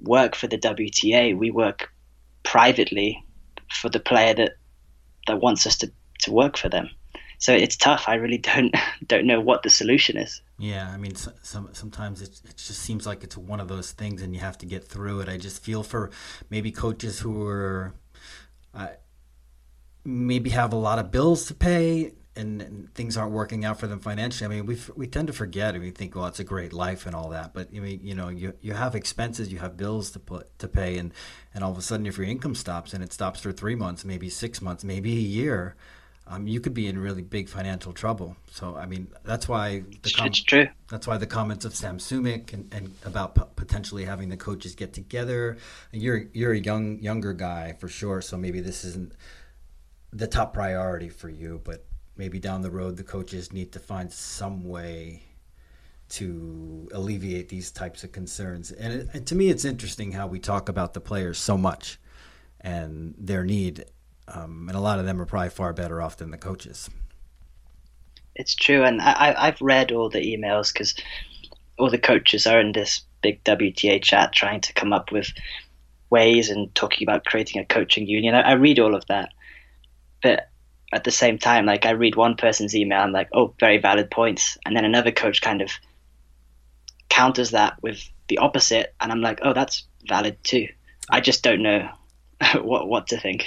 Speaker 1: work for the WTA. We work privately for the player that, that wants us to, to work for them. So it's tough. I really [LAUGHS] don't don't know what the solution is.
Speaker 2: Yeah, I mean, some sometimes it, it just seems like it's one of those things, and you have to get through it. I just feel for maybe coaches who are, uh, maybe have a lot of bills to pay, and, and, things aren't working out for them financially. I mean, we we tend to forget, and we think, well, it's a great life and all that, but I mean, you know, you you have expenses, you have bills to put to pay, and and all of a sudden, if your income stops and it stops for three months, maybe six months, maybe a year um, you could be in really big financial trouble. So, I mean, that's why
Speaker 1: the com- it's true.
Speaker 2: That's why the comments of Sam Sumyk and, and about p- potentially having the coaches get together. You're you're a young younger guy for sure, so maybe this isn't the top priority for you, but maybe down the road the coaches need to find some way to alleviate these types of concerns. And, it, and to me, it's interesting how we talk about the players so much and their need um, and a lot of them are probably far better off than the coaches.
Speaker 1: It's true, and I, I've read all the emails because all the coaches are in this big WTA chat trying to come up with ways and talking about creating a coaching union. I, I read all of that, but at the same time, like I read one person's email, I'm like, oh, very valid points, and then another coach kind of counters that with the opposite, and I'm like, oh, that's valid too. I just don't know [LAUGHS] what what to think.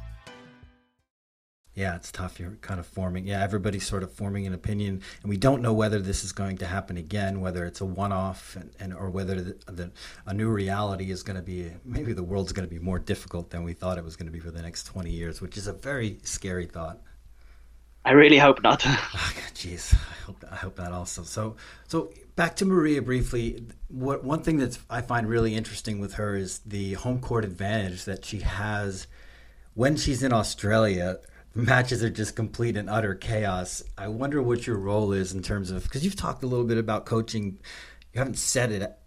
Speaker 2: Yeah, it's tough. You're kind of forming. Yeah, everybody's sort of forming an opinion, and we don't know whether this is going to happen again, whether it's a one-off, and, and or whether the, the, a new reality is going to be. Maybe the world's going to be more difficult than we thought it was going to be for the next 20 years, which is a very scary thought.
Speaker 1: I really hope not. [LAUGHS]
Speaker 2: oh, Jeez, I hope I hope that also. So, so back to Maria briefly. What one thing that I find really interesting with her is the home court advantage that she has when she's in Australia matches are just complete and utter chaos. I wonder what your role is in terms of because you've talked a little bit about coaching. You haven't said it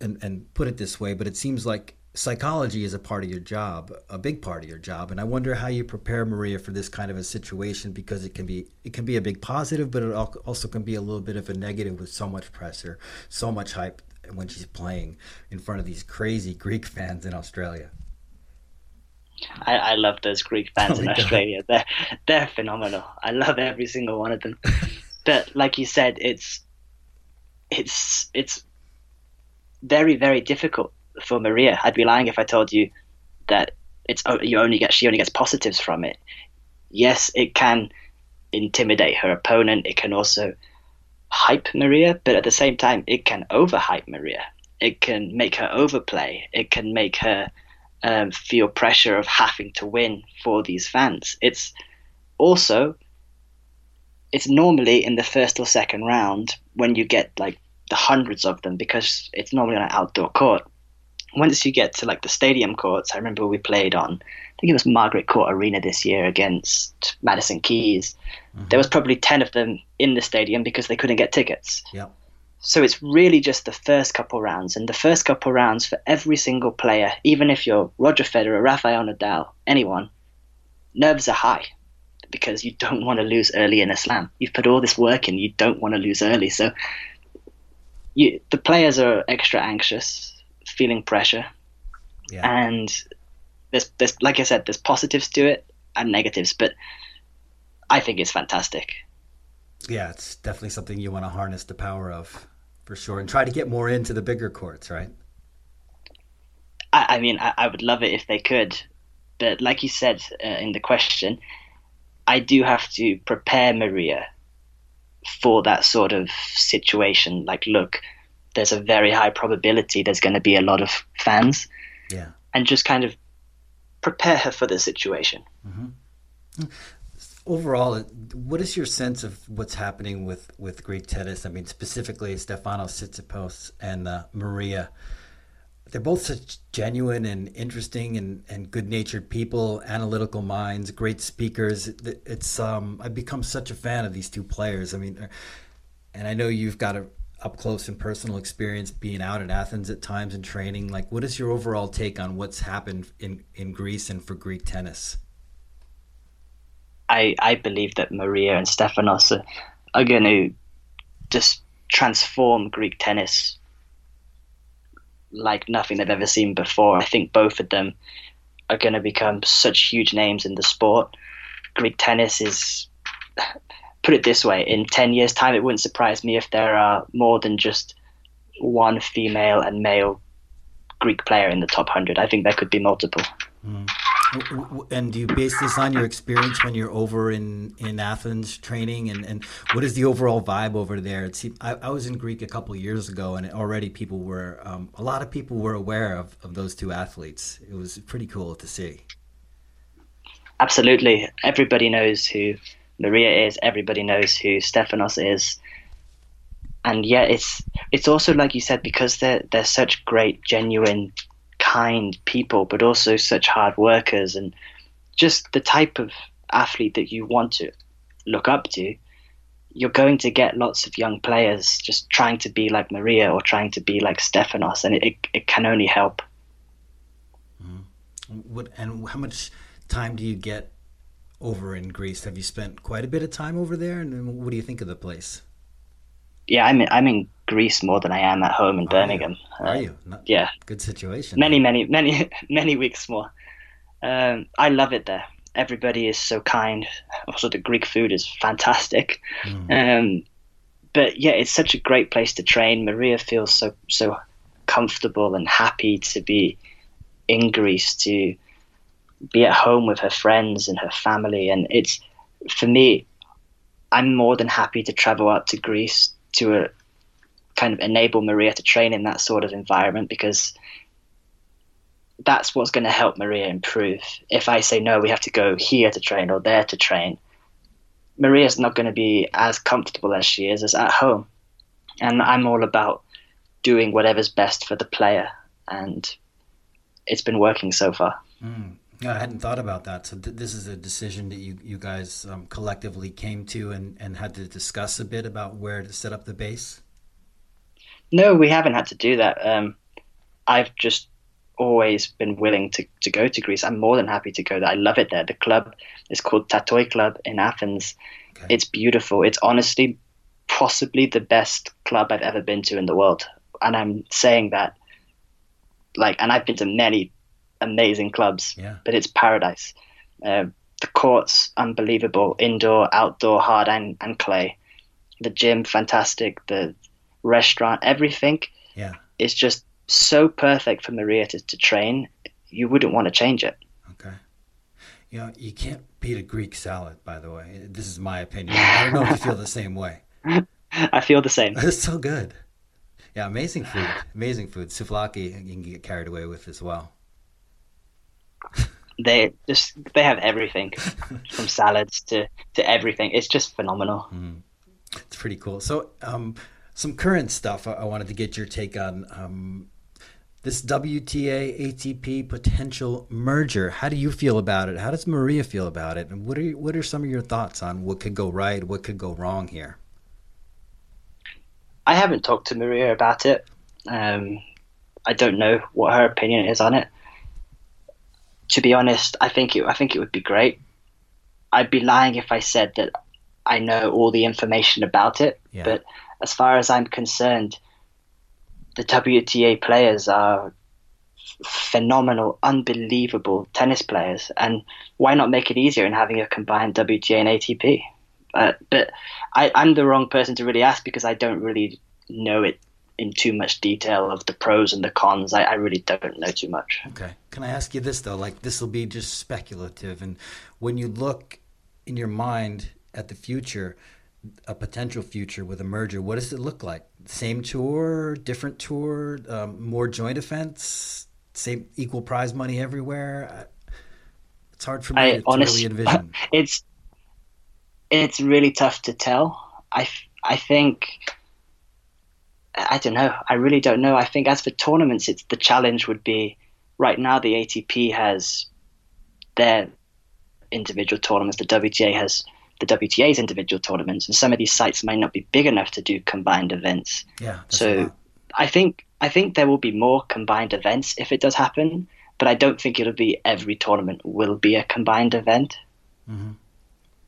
Speaker 2: and, and put it this way, but it seems like psychology is a part of your job, a big part of your job. And I wonder how you prepare Maria for this kind of a situation because it can be it can be a big positive, but it also can be a little bit of a negative with so much pressure, so much hype when she's playing in front of these crazy Greek fans in Australia.
Speaker 1: I, I love those Greek fans oh in Australia. They're they're phenomenal. I love every single one of them. but like you said, it's it's it's very, very difficult for Maria. I'd be lying if I told you that it's you only get she only gets positives from it. Yes, it can intimidate her opponent. It can also hype Maria, but at the same time, it can overhype Maria. It can make her overplay. It can make her um, feel pressure of having to win for these fans. It's also it's normally in the first or second round when you get like the hundreds of them because it's normally on an outdoor court. Once you get to like the stadium courts, I remember we played on, I think it was Margaret Court Arena this year against Madison Keys. Mm-hmm. There was probably 10 of them in the stadium because they couldn't get tickets.
Speaker 2: Yep.
Speaker 1: So it's really just the first couple rounds. And the first couple rounds for every single player, even if you're Roger Federer, Rafael Nadal, anyone, nerves are high because you don't want to lose early in a slam. You've put all this work in, you don't want to lose early. So you, the players are extra anxious, feeling pressure, yeah. and there's, there's like I said, there's positives to it and negatives, but I think it's fantastic.
Speaker 2: Yeah, it's definitely something you want to harness the power of for sure, and try to get more into the bigger courts, right?
Speaker 1: I, I mean, I, I, would love it if they could, but like you said uh, in the question, I do have to prepare Maria for that sort of situation. Like, look, there's a very high probability there's going to be a lot of fans.
Speaker 2: Yeah.
Speaker 1: And just kind of prepare her for the situation.
Speaker 2: Mm-hmm. Overall, what is your sense of what's happening with, with Greek tennis? I mean, specifically Stefanos Tsitsipas and uh, Maria they're both such genuine and interesting and, and good natured people, analytical minds, great speakers. It's um, I've become such a fan of these two players. I mean, and I know you've got a up close and personal experience being out at Athens at times and training. Like, what is your overall take on what's happened in, in Greece and for Greek tennis?
Speaker 1: I I believe that Maria and Stefanos are, are going to just transform Greek tennis like nothing they've ever seen before. I think both of them are going to become such huge names in the sport. Greek tennis is, [SIGHS] put it this way, in 10 years' time, it wouldn't surprise me if there are more than just one female and male Greek player in the top 100. I think there could be multiple. Mm.
Speaker 2: And do you base this on your experience when you're over in, in Athens training? And, and what is the overall vibe over there? It seemed, I, I was in Greek a couple years ago, and already people were, um, a lot of people were aware of, of those two athletes. It was pretty cool to see.
Speaker 1: Absolutely. Everybody knows who Maria is, everybody knows who Stefanos is. And yeah, it's it's also like you said because they're they're such great, genuine kind people, but also such hard workers and just the type of athlete that you want to look up to, you're going to get lots of young players just trying to be like Maria or trying to be like Stefanos, and it, it, can only help.
Speaker 2: Mm-hmm. What and how much time do you get over in Greece? Have you spent quite a bit of time over there, and what do you think of the place?
Speaker 1: yeah, I'm in, I'm in Greece more than I am at home in Are Birmingham.
Speaker 2: You? Are uh, you?
Speaker 1: Not, yeah.
Speaker 2: Good situation.
Speaker 1: Many, many, many, [LAUGHS] many weeks more. Um, I love it there. Everybody is so kind. Also, the Greek food is fantastic. Mm. Um, but yeah, it's such a great place to train. Maria feels so so comfortable and happy to be in Greece, to be at home with her friends and her family, and it's for me. I'm more than happy to travel out to Greece to uh, kind of enable Maria to train in that sort of environment because that's what's going to help Maria improve. If I say no, we have to go here to train or there to train, Maria's not going to be as comfortable as she is as at home. And I'm all about doing whatever's best for the player, and it's been working so far.
Speaker 2: Mm. I hadn't thought about that. So th- this is a decision that you you guys um, collectively came to and, and had to discuss a bit about where to set up the base.
Speaker 1: No, we haven't had to do that. Um, I've just always been willing to, to go to Greece. I'm more than happy to go there. I love it there. The club is called Tatoi Club in Athens. Okay. It's beautiful. It's honestly possibly the best club I've ever been to in the world. And I'm saying that like and I've been to many amazing clubs,
Speaker 2: yeah.
Speaker 1: but it's paradise. Uh, the courts unbelievable, indoor, outdoor, hard and, and clay. The gym fantastic. The restaurant, everything.
Speaker 2: Yeah,
Speaker 1: it's just so perfect for Maria to, to train, you wouldn't want to change it.
Speaker 2: Okay. You know, you can't beat a Greek salad, by the way. This is my opinion. [LAUGHS] I don't know if you feel the same way. [LAUGHS]
Speaker 1: I feel the same. [LAUGHS]
Speaker 2: It's so good. Yeah, amazing food. Amazing food. Souvlaki you can get carried away with as well.
Speaker 1: They just they have everything from salads to, to everything. It's just phenomenal.
Speaker 2: Mm. It's pretty cool. So, um, some current stuff I, I, wanted to get your take on. Um, this WTA ATP potential merger. How do you feel about it? How does Maria feel about it? And what are what are some of your thoughts on what could go right, what could go wrong here?
Speaker 1: I haven't talked to Maria about it. Um, I don't know what her opinion is on it to be honest, I think it I think it would be great. I'd be lying if I said that I know all the information about it. Yeah. But as far as I'm concerned, the WTA players are phenomenal, unbelievable tennis players, and why not make it easier in having a combined WTA and ATP? Uh, but I, I'm the wrong person to really ask because I don't really know it in too much detail of the pros and the cons. I, I, really don't know too much.
Speaker 2: Okay. Can I ask you this though? Like this will be just speculative, and when you look in your mind at the future, a potential future with a merger, what does it look like? Same tour, different tour, um, more joint events, same equal prize money everywhere. It's hard for me I to, honestly, really envision. [LAUGHS]
Speaker 1: It's it's really tough to tell. I I think I don't know. I really don't know. I think as for tournaments, it's the challenge would be right now the ATP has their individual tournaments. The WTA has the WTA's individual tournaments, and some of these sites might not be big enough to do combined events.
Speaker 2: Yeah.
Speaker 1: So I think I think there will be more combined events if it does happen, but I don't think it'll be every tournament will be a combined event. Mm-hmm.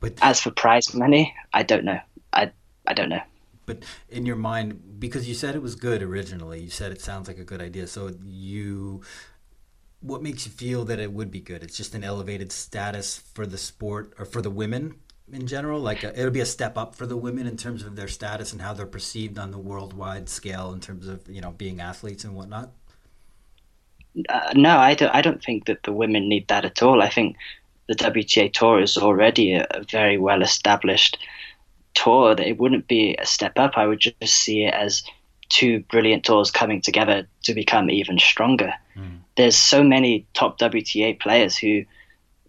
Speaker 1: But as for prize money, I don't know. I I don't know.
Speaker 2: But in your mind, because you said it was good originally, you said it sounds like a good idea. So you, what makes you feel that it would be good? It's just an elevated status for the sport or for the women in general. Like a, it'll be a step up for the women in terms of their status and how they're perceived on the worldwide scale in terms of you know being athletes and whatnot.
Speaker 1: Uh, no, I don't. I don't think that the women need that at all. I think the WTA tour is already a, a very well established tour that it wouldn't be a step up. I would just see it as two brilliant tours coming together to become even stronger. Mm. There's so many top WTA players who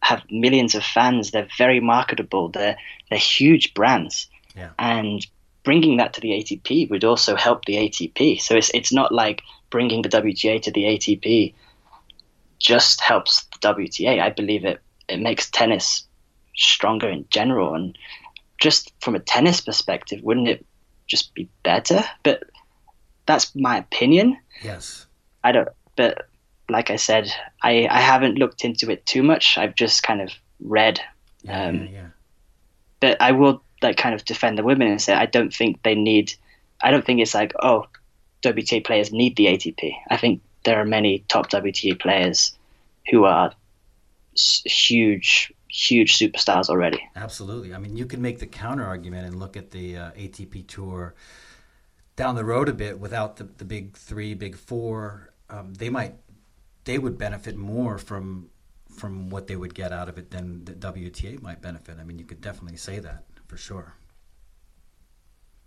Speaker 1: have millions of fans. They're very marketable. They're they're huge brands,
Speaker 2: yeah.
Speaker 1: and bringing that to the ATP would also help the ATP. So it's it's not like bringing the WTA to the ATP just helps the WTA. I believe it it makes tennis stronger in general and just from a tennis perspective, wouldn't it just be better? But that's my opinion.
Speaker 2: Yes.
Speaker 1: I don't, but like I said, I, I haven't looked into it too much. I've just kind of read.
Speaker 2: Yeah, um, yeah, yeah.
Speaker 1: But I will like kind of defend the women and say I don't think they need. I don't think it's like oh, WTA players need the ATP. I think there are many top WTA players who are huge huge superstars already.
Speaker 2: Absolutely. I mean, you can make the counter argument and look at the uh, ATP Tour down the road a bit without the, the big three, big four. Um, they might, they would benefit more from from what they would get out of it than the WTA might benefit. I mean, you could definitely say that for sure.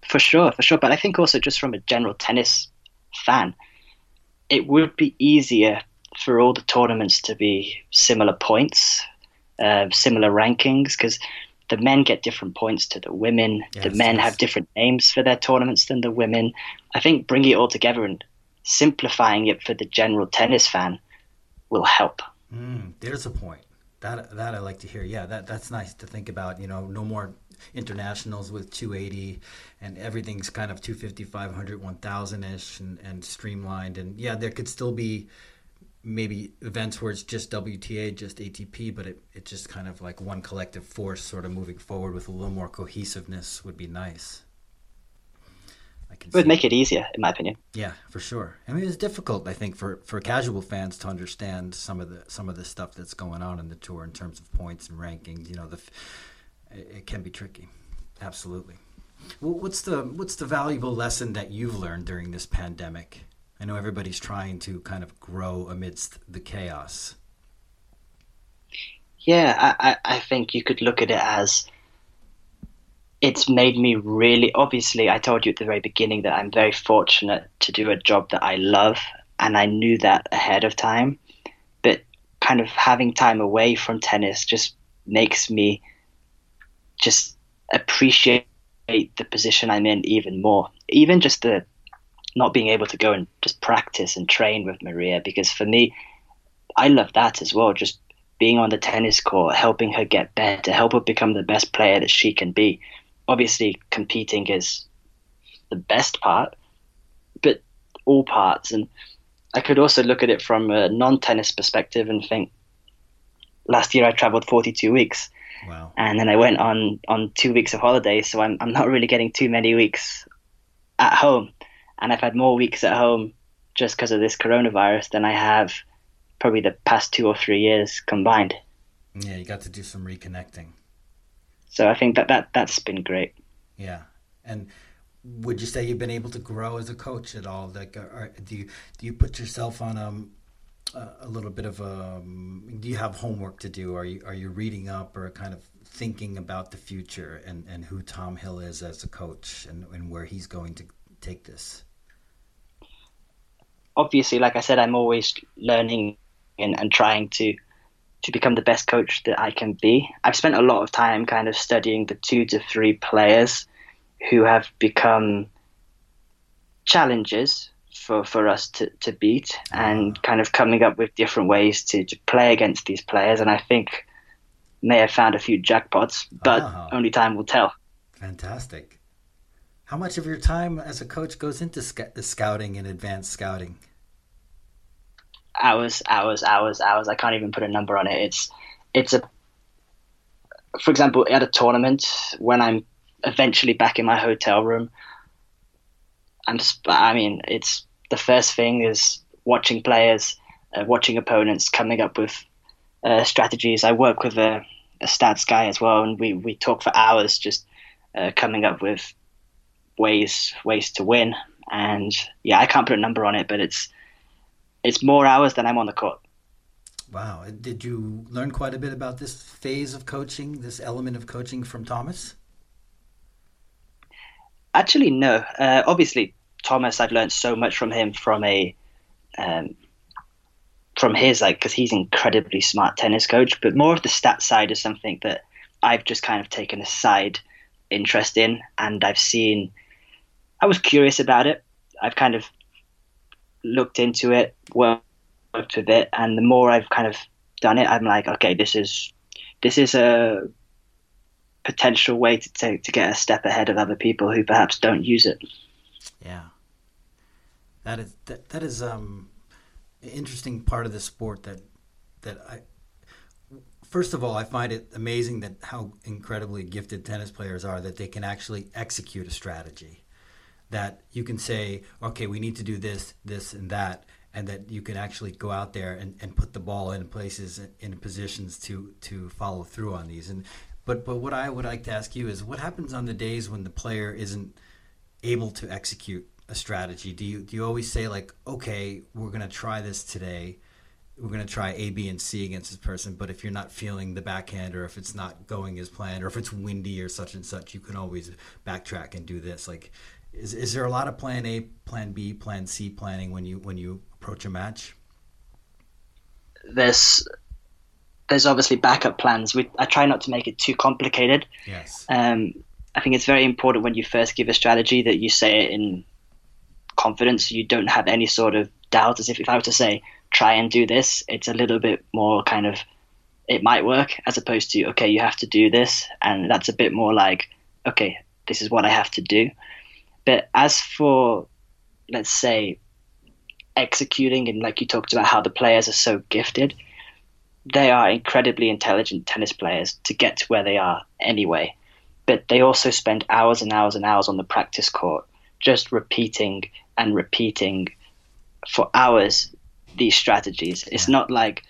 Speaker 1: For sure, for sure. But I think also just from a general tennis fan, it would be easier for all the tournaments to be similar points uh, similar rankings because the men get different points to the women. Yes, the men yes. have different names for their tournaments than the women. I think bringing it all together and simplifying it for the general tennis fan will help.
Speaker 2: Mm, there's a point. That that I like to hear. Yeah, that that's nice to think about. You know, no more internationals with 280 and everything's kind of 250 500 1000 ish and, and streamlined and yeah there could still be maybe events where it's just WTA, just ATP, but it, it just kind of like one collective force sort of moving forward with a little more cohesiveness would be nice.
Speaker 1: I can it would make it easier, in my opinion.
Speaker 2: Yeah, for sure. I mean, it's difficult, I think, for, for casual fans to understand some of the some of the stuff that's going on in the tour in terms of points and rankings. You know, the it can be tricky. Absolutely. Well, what's the what's the valuable lesson that you've learned during this pandemic? I know everybody's trying to kind of grow amidst the chaos.
Speaker 1: Yeah, I, I think you could look at it as it's made me really obviously I told you at the very beginning that I'm very fortunate to do a job that I love and I knew that ahead of time. But kind of having time away from tennis just makes me just appreciate the position I'm in even more. Even just the not being able to go and just practice and train with Maria because for me I love that as well. Just being on the tennis court, helping her get better, help her become the best player that she can be. Obviously, competing is the best part, but all parts. And I could also look at it from a non tennis perspective and think last year I traveled 42 weeks.
Speaker 2: Wow.
Speaker 1: And then I went on, on two weeks of holiday, so I'm, I'm not really getting too many weeks at home. And I've had more weeks at home just because of this coronavirus than I have probably the past two or three years combined.
Speaker 2: Yeah, you got to do some reconnecting.
Speaker 1: So I think that, that that's been great.
Speaker 2: Yeah. And would you say you've been able to grow as a coach at all? Like, are, do you do you put yourself on um, a little bit of a? Um, do you have homework to do? Are you are you reading up or kind of thinking about the future and, and who Tom Hill is as a coach and, and where he's going to take this?
Speaker 1: Obviously, like I said, I'm always learning and, and trying to to become the best coach that I can be. I've spent a lot of time kind of studying the two to three players who have become challenges for, for us to, to beat and kind of coming up with different ways to, to play against these players. And I think may have found a few jackpots, but
Speaker 2: Ah.
Speaker 1: only time will tell.
Speaker 2: Fantastic. How much of your time as a coach goes into sc- scouting and advanced scouting?
Speaker 1: Hours, hours, hours, hours. I can't even put a number on it. It's it's a for example, at a tournament when I'm eventually back in my hotel room, I'm I mean, it's the first thing is watching players, uh, watching opponents, coming up with uh, strategies. I work with a, a stats guy as well, and we we talk for hours just uh, coming up with ways ways to win. And yeah, I can't put a number on it, but it's it's more hours than I'm on the court.
Speaker 2: Wow. Did you learn quite a bit about this phase of coaching, this element of coaching from Thomas?
Speaker 1: Actually, no. Uh, obviously, Thomas, I've learned so much from him from a um, from his like because he's incredibly smart tennis coach. But more of the stat side is something that I've just kind of taken a side interest in, and I've seen. I was curious about it. I've kind of looked into it, worked with it, and the more I've kind of done it, I'm like, okay, this is this is a potential way to take to get a step ahead of other people who perhaps don't use it.
Speaker 2: Yeah. That is that, that is um an interesting part of the sport that that I first of all I find it amazing that how incredibly gifted tennis players are that they can actually execute a strategy that you can say okay we need to do this this and that and that you can actually go out there and, and put the ball in places in positions to to follow through on these and but but what I would like to ask you is what happens on the days when the player isn't able to execute a strategy? Do you do you always say like, okay, we're gonna try this today, we're gonna try A, B, and C against this person, but if you're not feeling the backhand or if it's not going as planned or if it's windy or such and such, you can always backtrack and do this. Like, is is there a lot of plan A, plan B, plan C planning when you when you approach a match?
Speaker 1: There's there's obviously backup plans. We, I try not to make it too complicated.
Speaker 2: Yes.
Speaker 1: Um, I think it's very important when you first give a strategy that you say it in confidence. You don't have any sort of doubt. As if if I were to say, try and do this, it's a little bit more kind of, it might work, as opposed to, okay, you have to do this. And that's a bit more like, okay, this is what I have to do. But as for, let's say, executing, and like you talked about how the players are so gifted, they are incredibly intelligent tennis players to get to where they are anyway. But they also spend hours and hours and hours on the practice court just repeating and repeating for hours these strategies. It's not like,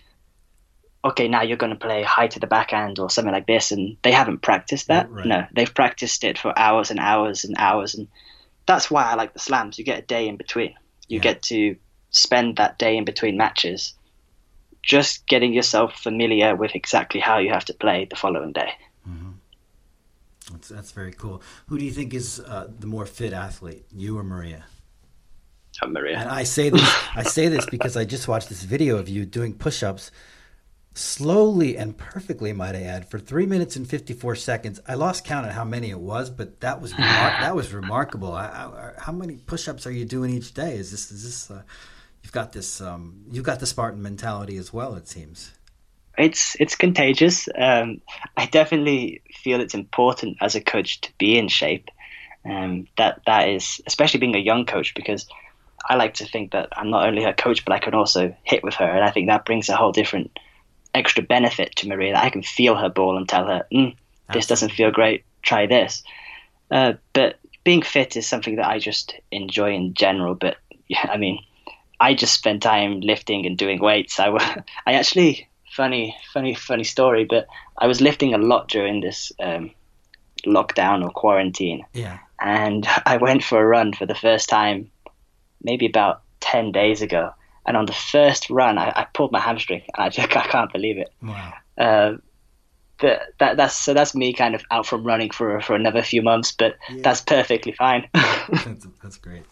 Speaker 1: okay, now you're going to play high to the backhand or something like this, and they haven't practiced that.
Speaker 2: Right.
Speaker 1: No, they've practiced it for hours and hours and hours. And that's why I like the slams. You get a day in between. You
Speaker 2: Yeah.
Speaker 1: get to spend that day in between matches just getting yourself familiar with exactly how you have to play the following day.
Speaker 2: That's, that's very cool. Who do you think is uh, the more fit athlete, you or Maria?
Speaker 1: Oh, Maria.
Speaker 2: And I say this, I say this because I just watched this video of you doing push-ups slowly and perfectly, might I add, for three minutes and fifty-four seconds. I lost count on how many it was, but that was remar- [SIGHS] that was remarkable. I, I, how many push-ups are you doing each day? Is this is this? Uh, you've got this. Um, you've got the Spartan mentality as well. It seems.
Speaker 1: it's it's contagious. Um, I definitely feel it's important as a coach to be in shape. Um, that that is especially being a young coach because I like to think that I'm not only her coach but I can also hit with her, and I think that brings a whole different extra benefit to Maria. That I can feel her ball and tell her, mm, "This doesn't feel great. Try this." Uh, but being fit is something that I just enjoy in general. But yeah, I mean, I just spend time lifting and doing weights. I, [LAUGHS] I actually funny, funny, funny story, but I was lifting a lot during this um, lockdown or quarantine,
Speaker 2: Yeah.
Speaker 1: and [LAUGHS] I went for a run for the first time, maybe about ten days ago. And on the first run, I, I pulled my hamstring, and [LAUGHS] I just I can't believe it.
Speaker 2: Wow.
Speaker 1: Uh, but that that's so that's me kind of out from running for for another few months, but that's perfectly fine. [LAUGHS]
Speaker 2: that's, that's great.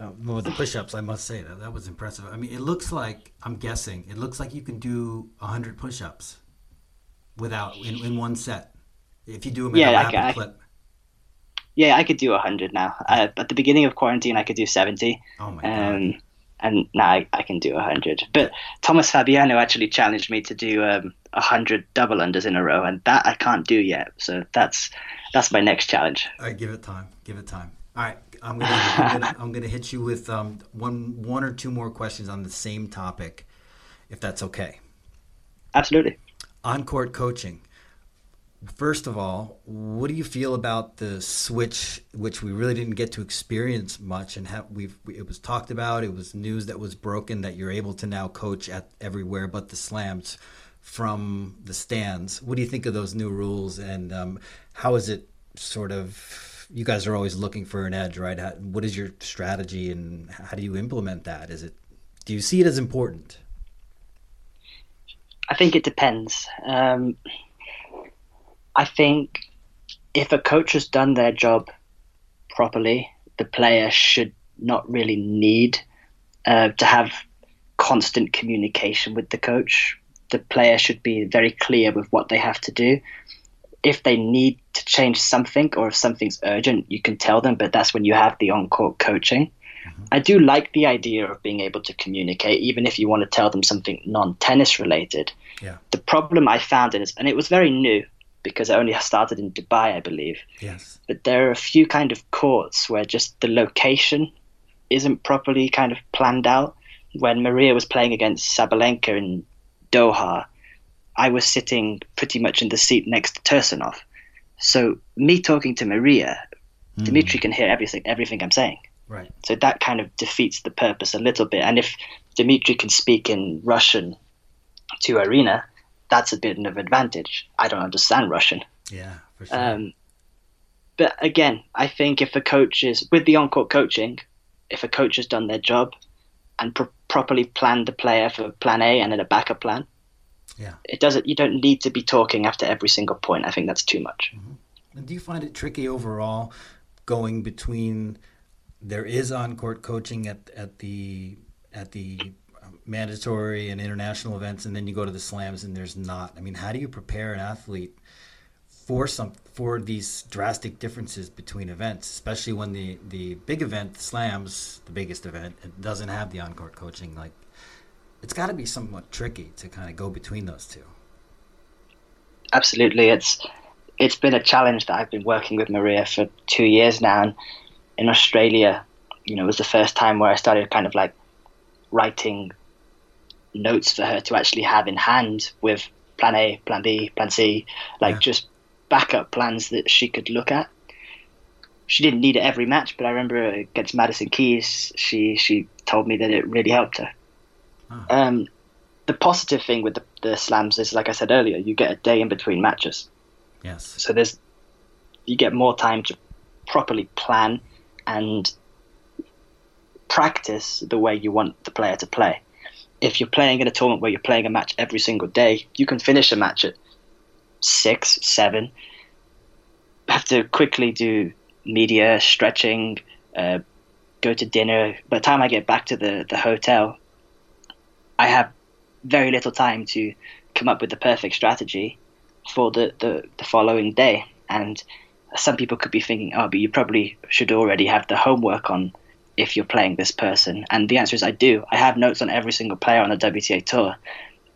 Speaker 2: Uh, well, the push-ups, I must say that that was impressive. I mean, it looks like I'm guessing it looks like you can do hundred push-ups without in, in one set if you do them
Speaker 1: Yeah,
Speaker 2: a
Speaker 1: I
Speaker 2: rapid
Speaker 1: ca- I-
Speaker 2: clip.
Speaker 1: yeah, I could do hundred now. Uh, at the beginning of quarantine, I could do seventy.
Speaker 2: Oh my
Speaker 1: um, and now I, I can do 100. But Thomas Fabbiano actually challenged me to do um, 100 double unders in a row, and that I can't do yet. So that's that's my next challenge.
Speaker 2: All right, give it time. Give it time. All right, I'm gonna I'm gonna, [LAUGHS] I'm gonna hit you with um, one one or two more questions on the same topic, if that's okay.
Speaker 1: Absolutely.
Speaker 2: On court coaching. First of all, what do you feel about the switch, which we really didn't get to experience much, and have we've it was talked about. It was news that was broken that you're able to now coach at everywhere but the slams from the stands. What do you think of those new rules, and um, how is it sort of? You guys are always looking for an edge, right? How, what is your strategy, and how do you implement that? Is it? Do you see it as important?
Speaker 1: I think it depends. Um, I think if a coach has done their job properly, the player should not really need uh, to have constant communication with the coach. The player should be very clear with what they have to do. If they need to change something or if something's urgent, you can tell them, but that's when you have the on court coaching. I do like the idea of being able to communicate, even if you want to tell them something non tennis related.
Speaker 2: Yeah.
Speaker 1: The problem I found is, and it was very new because I only started in Dubai, I believe,
Speaker 2: Yes.
Speaker 1: but there are a few kind of courts where just the location isn't properly kind of planned out. When Maria was playing against Sabalenka in Doha, I was sitting pretty much in the seat next to Tursunov. So me talking to Maria, hmm. Dimitri can hear everything everything I'm saying.
Speaker 2: Right.
Speaker 1: So that kind of defeats the purpose a little bit. And if Dimitri can speak in Russian to Aryna, that's a bit of an advantage. I don't understand Russian.
Speaker 2: Yeah, for sure.
Speaker 1: Um, but again, I think if a coach is with the on-court coaching, if a coach has done their job and pro- properly planned the player for plan A and then a backup plan,
Speaker 2: yeah.
Speaker 1: it doesn't. You don't need to be talking after every single point. I think that's too much.
Speaker 2: And do you find it tricky overall going between there is on court coaching at, at the at the mandatory and international events and then you go to the slams and there's not. I mean, how do you prepare an athlete for some for these drastic differences between events, especially when the the big event, the slams, the biggest event, it doesn't have the on court coaching like it's got to be somewhat tricky to kind of go between those two.
Speaker 1: Absolutely, it's it's been a challenge that I've been working with Maria for two years now. And in Australia, you know, it was the first time where I started kind of like writing notes for her to actually have in hand with plan A, plan B, plan C, like
Speaker 2: Yeah.
Speaker 1: just backup plans that she could look at. She didn't need it every match, but I remember against Madison Keys, she she told me that it really helped her. Um, the positive thing with the, the slams is, like I said earlier, you get a day in between matches.
Speaker 2: Yes.
Speaker 1: So there's you get more time to properly plan and practice the way you want the player to play. If you're playing in a tournament where you're playing a match every single day, you can finish a match at six, seven. Have to quickly do media, stretching, uh, go to dinner. By the time I get back to the, the hotel, I have very little time to come up with the perfect strategy for the, the, the following day. And some people could be thinking, oh, but you probably should already have the homework on if you're playing this person. And the answer is I do. I have notes on every single player on the WTA tour,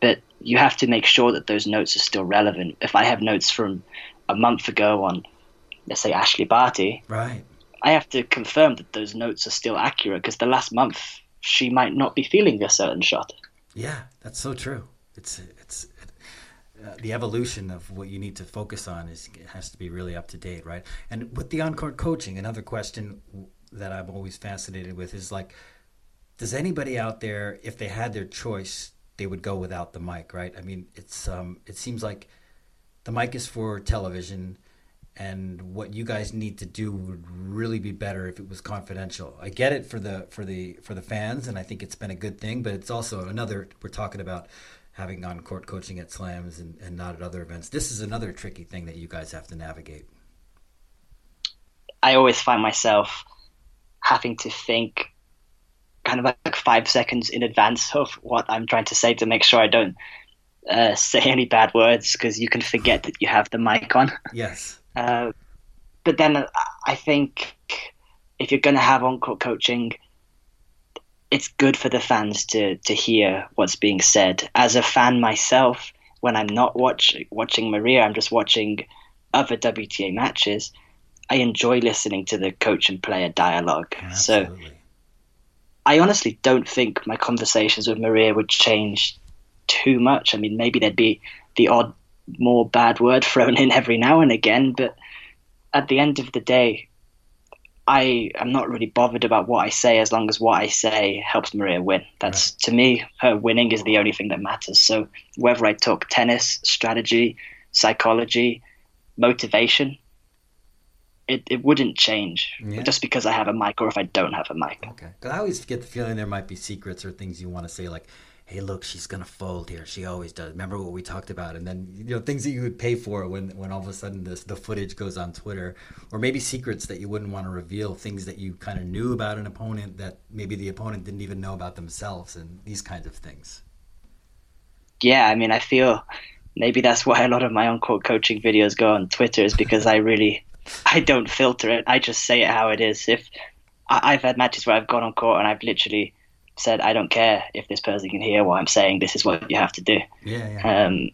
Speaker 1: but you have to make sure that those notes are still relevant. If I have notes from a month ago on, let's say, Ashleigh Barty,
Speaker 2: right,
Speaker 1: I have to confirm that those notes are still accurate because the last month she might not be feeling a certain shot.
Speaker 2: Yeah, that's so true. It's it's uh, the evolution of what you need to focus on is has to be really up to date, right? And with the on-court coaching, another question that I'm always fascinated with is like, does anybody out there, if they had their choice, they would go without the mic, right? I mean, it's um, it seems like the mic is for television, and what you guys need to do would really be better if it was confidential. I get it for the for the for the fans, and I think it's been a good thing, but it's also another. We're talking about having on court coaching at slams and, and not at other events. This is another tricky thing that you guys have to navigate.
Speaker 1: I always find myself having to think kind of like five seconds in advance of what I'm trying to say to make sure I don't uh, say [LAUGHS] any bad words because you can forget that you have the mic on.
Speaker 2: Yes. [LAUGHS]
Speaker 1: Uh, but then I think if you're going to have on-court coaching, it's good for the fans to to hear what's being said. As a fan myself, when I'm not watch, watching Maria, I'm just watching other WTA matches. I enjoy listening to the coach and player dialogue.
Speaker 2: Absolutely.
Speaker 1: So I honestly don't think my conversations with Maria would change too much. I mean, maybe there'd be the odd more bad word [LAUGHS] thrown in every now and again, but at the end of the day, I am not really bothered about what I say as long as what I say helps Maria win. That's right. to me, her winning is the only thing that matters. So whether I talk tennis, strategy, psychology, motivation, it, it wouldn't change yeah. just because I have a mic or if I don't have a mic.
Speaker 2: Okay. Because I always get the feeling there might be secrets or things you want to say, like, hey, look, she's gonna fold here. She always does. Remember what we talked about, and then you know things that you would pay for when when all of a sudden this the footage goes on Twitter, or maybe secrets that you wouldn't want to reveal, things that you kind of knew about an opponent that maybe the opponent didn't even know about themselves, and these kinds of things.
Speaker 1: Yeah, I mean, I feel maybe that's why a lot of my on-court coaching videos go on Twitter is because I really [LAUGHS] I don't filter it. I just say it how it is. If I've had matches where I've gone on court and I've literally said, I don't care if this person can hear what I'm saying. This is what you have to do.
Speaker 2: Yeah. yeah.
Speaker 1: Um,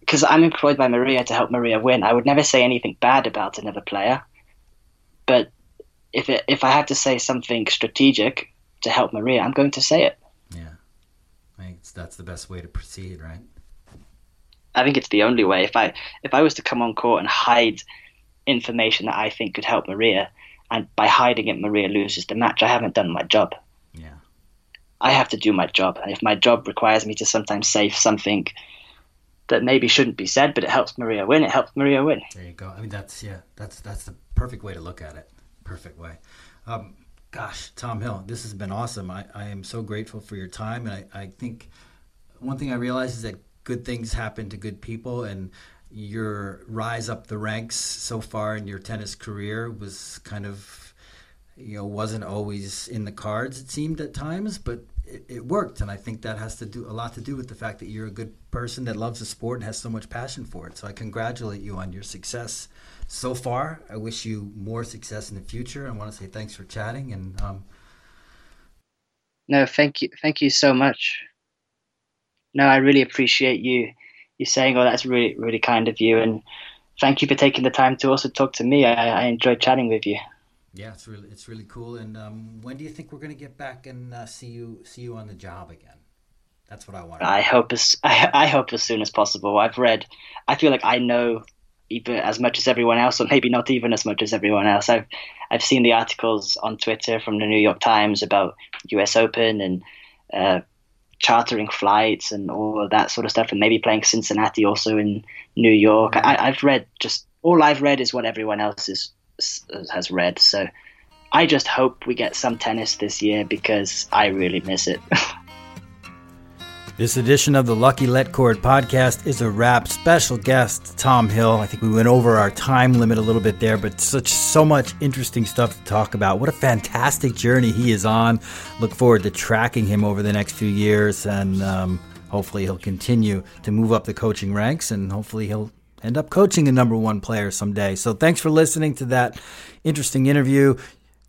Speaker 1: because I'm employed by Maria to help Maria win. I would never say anything bad about another player, but if it, if I have to say something strategic to help Maria, I'm going to say it.
Speaker 2: Yeah, I think that's the best way to proceed, right?
Speaker 1: I think it's the only way. If I if I was to come on court and hide information that I think could help Maria, and by hiding it, Maria loses the match, I haven't done my job. Yeah. I have to do my job. And if my job requires me to sometimes say something that maybe shouldn't be said, but it helps Maria win, it helps Maria win.
Speaker 2: There you go. I mean, that's, yeah, that's, that's the perfect way to look at it. Perfect way. Um, gosh, Tom Hill, this has been awesome. I, I am so grateful for your time. And I, I think one thing I realize is that good things happen to good people. And your rise up the ranks so far in your tennis career was kind of you know wasn't always in the cards it seemed at times but it, it, worked. And i think that has to do a lot to do with the fact that you're a good person that loves the sport and has so much passion for it. So i congratulate you on your success so far. I wish you more success in the future. I want to say thanks for chatting and um,
Speaker 1: no thank you thank you so much. No i really appreciate you you saying oh that's really really kind of you and thank you for taking the time to also talk to me i, I enjoyed chatting with you
Speaker 2: yeah, it's really it's really cool. And um, when do you think we're going to get back and uh, see you see you on the job again? That's what I want.
Speaker 1: I hope as I, [LAUGHS] I hope as soon as possible. I've read. I feel like I know even as much as everyone else, or maybe not even as much as everyone else. I've I've seen the articles on Twitter from the New York Times about U.S. Open and uh, chartering flights and all of that sort of stuff, and maybe playing Cincinnati also in New York. I, mm. I've read just all I've read is what everyone else is has read. So I just hope we get some tennis this year because I really miss it. [LAUGHS]
Speaker 2: This edition of the Lucky Letcord podcast is a wrap. Special guest Tom Hill. I think we went over our time limit a little bit there, but such so much interesting stuff to talk about. What a fantastic journey he is on. Look forward to tracking him over the next few years, and um, hopefully he'll continue to move up the coaching ranks, and hopefully he'll end up coaching a number one player someday. So thanks for listening to that interesting interview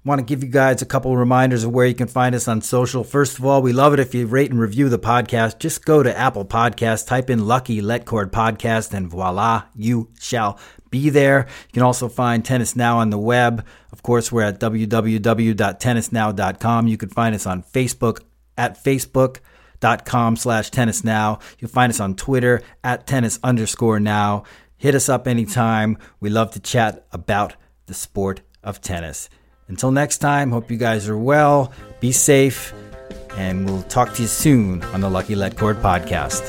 Speaker 2: want to give you guys a couple of reminders of where you can find us on social. First of all, we love it if you rate and review the podcast. Just go to Apple Podcast, type in Lucky Letcord Podcast, and voila, you shall be there. You can also find Tennis Now on the web. Of course, we're at www.tennisnow.com. You can find us on Facebook at facebook.com slash tennis now. You'll find us on Twitter at tennis underscore now. Hit us up anytime. We love to chat about the sport of tennis. Until next time, hope you guys are well, be safe, and we'll talk to you soon on the Lucky Letcord podcast.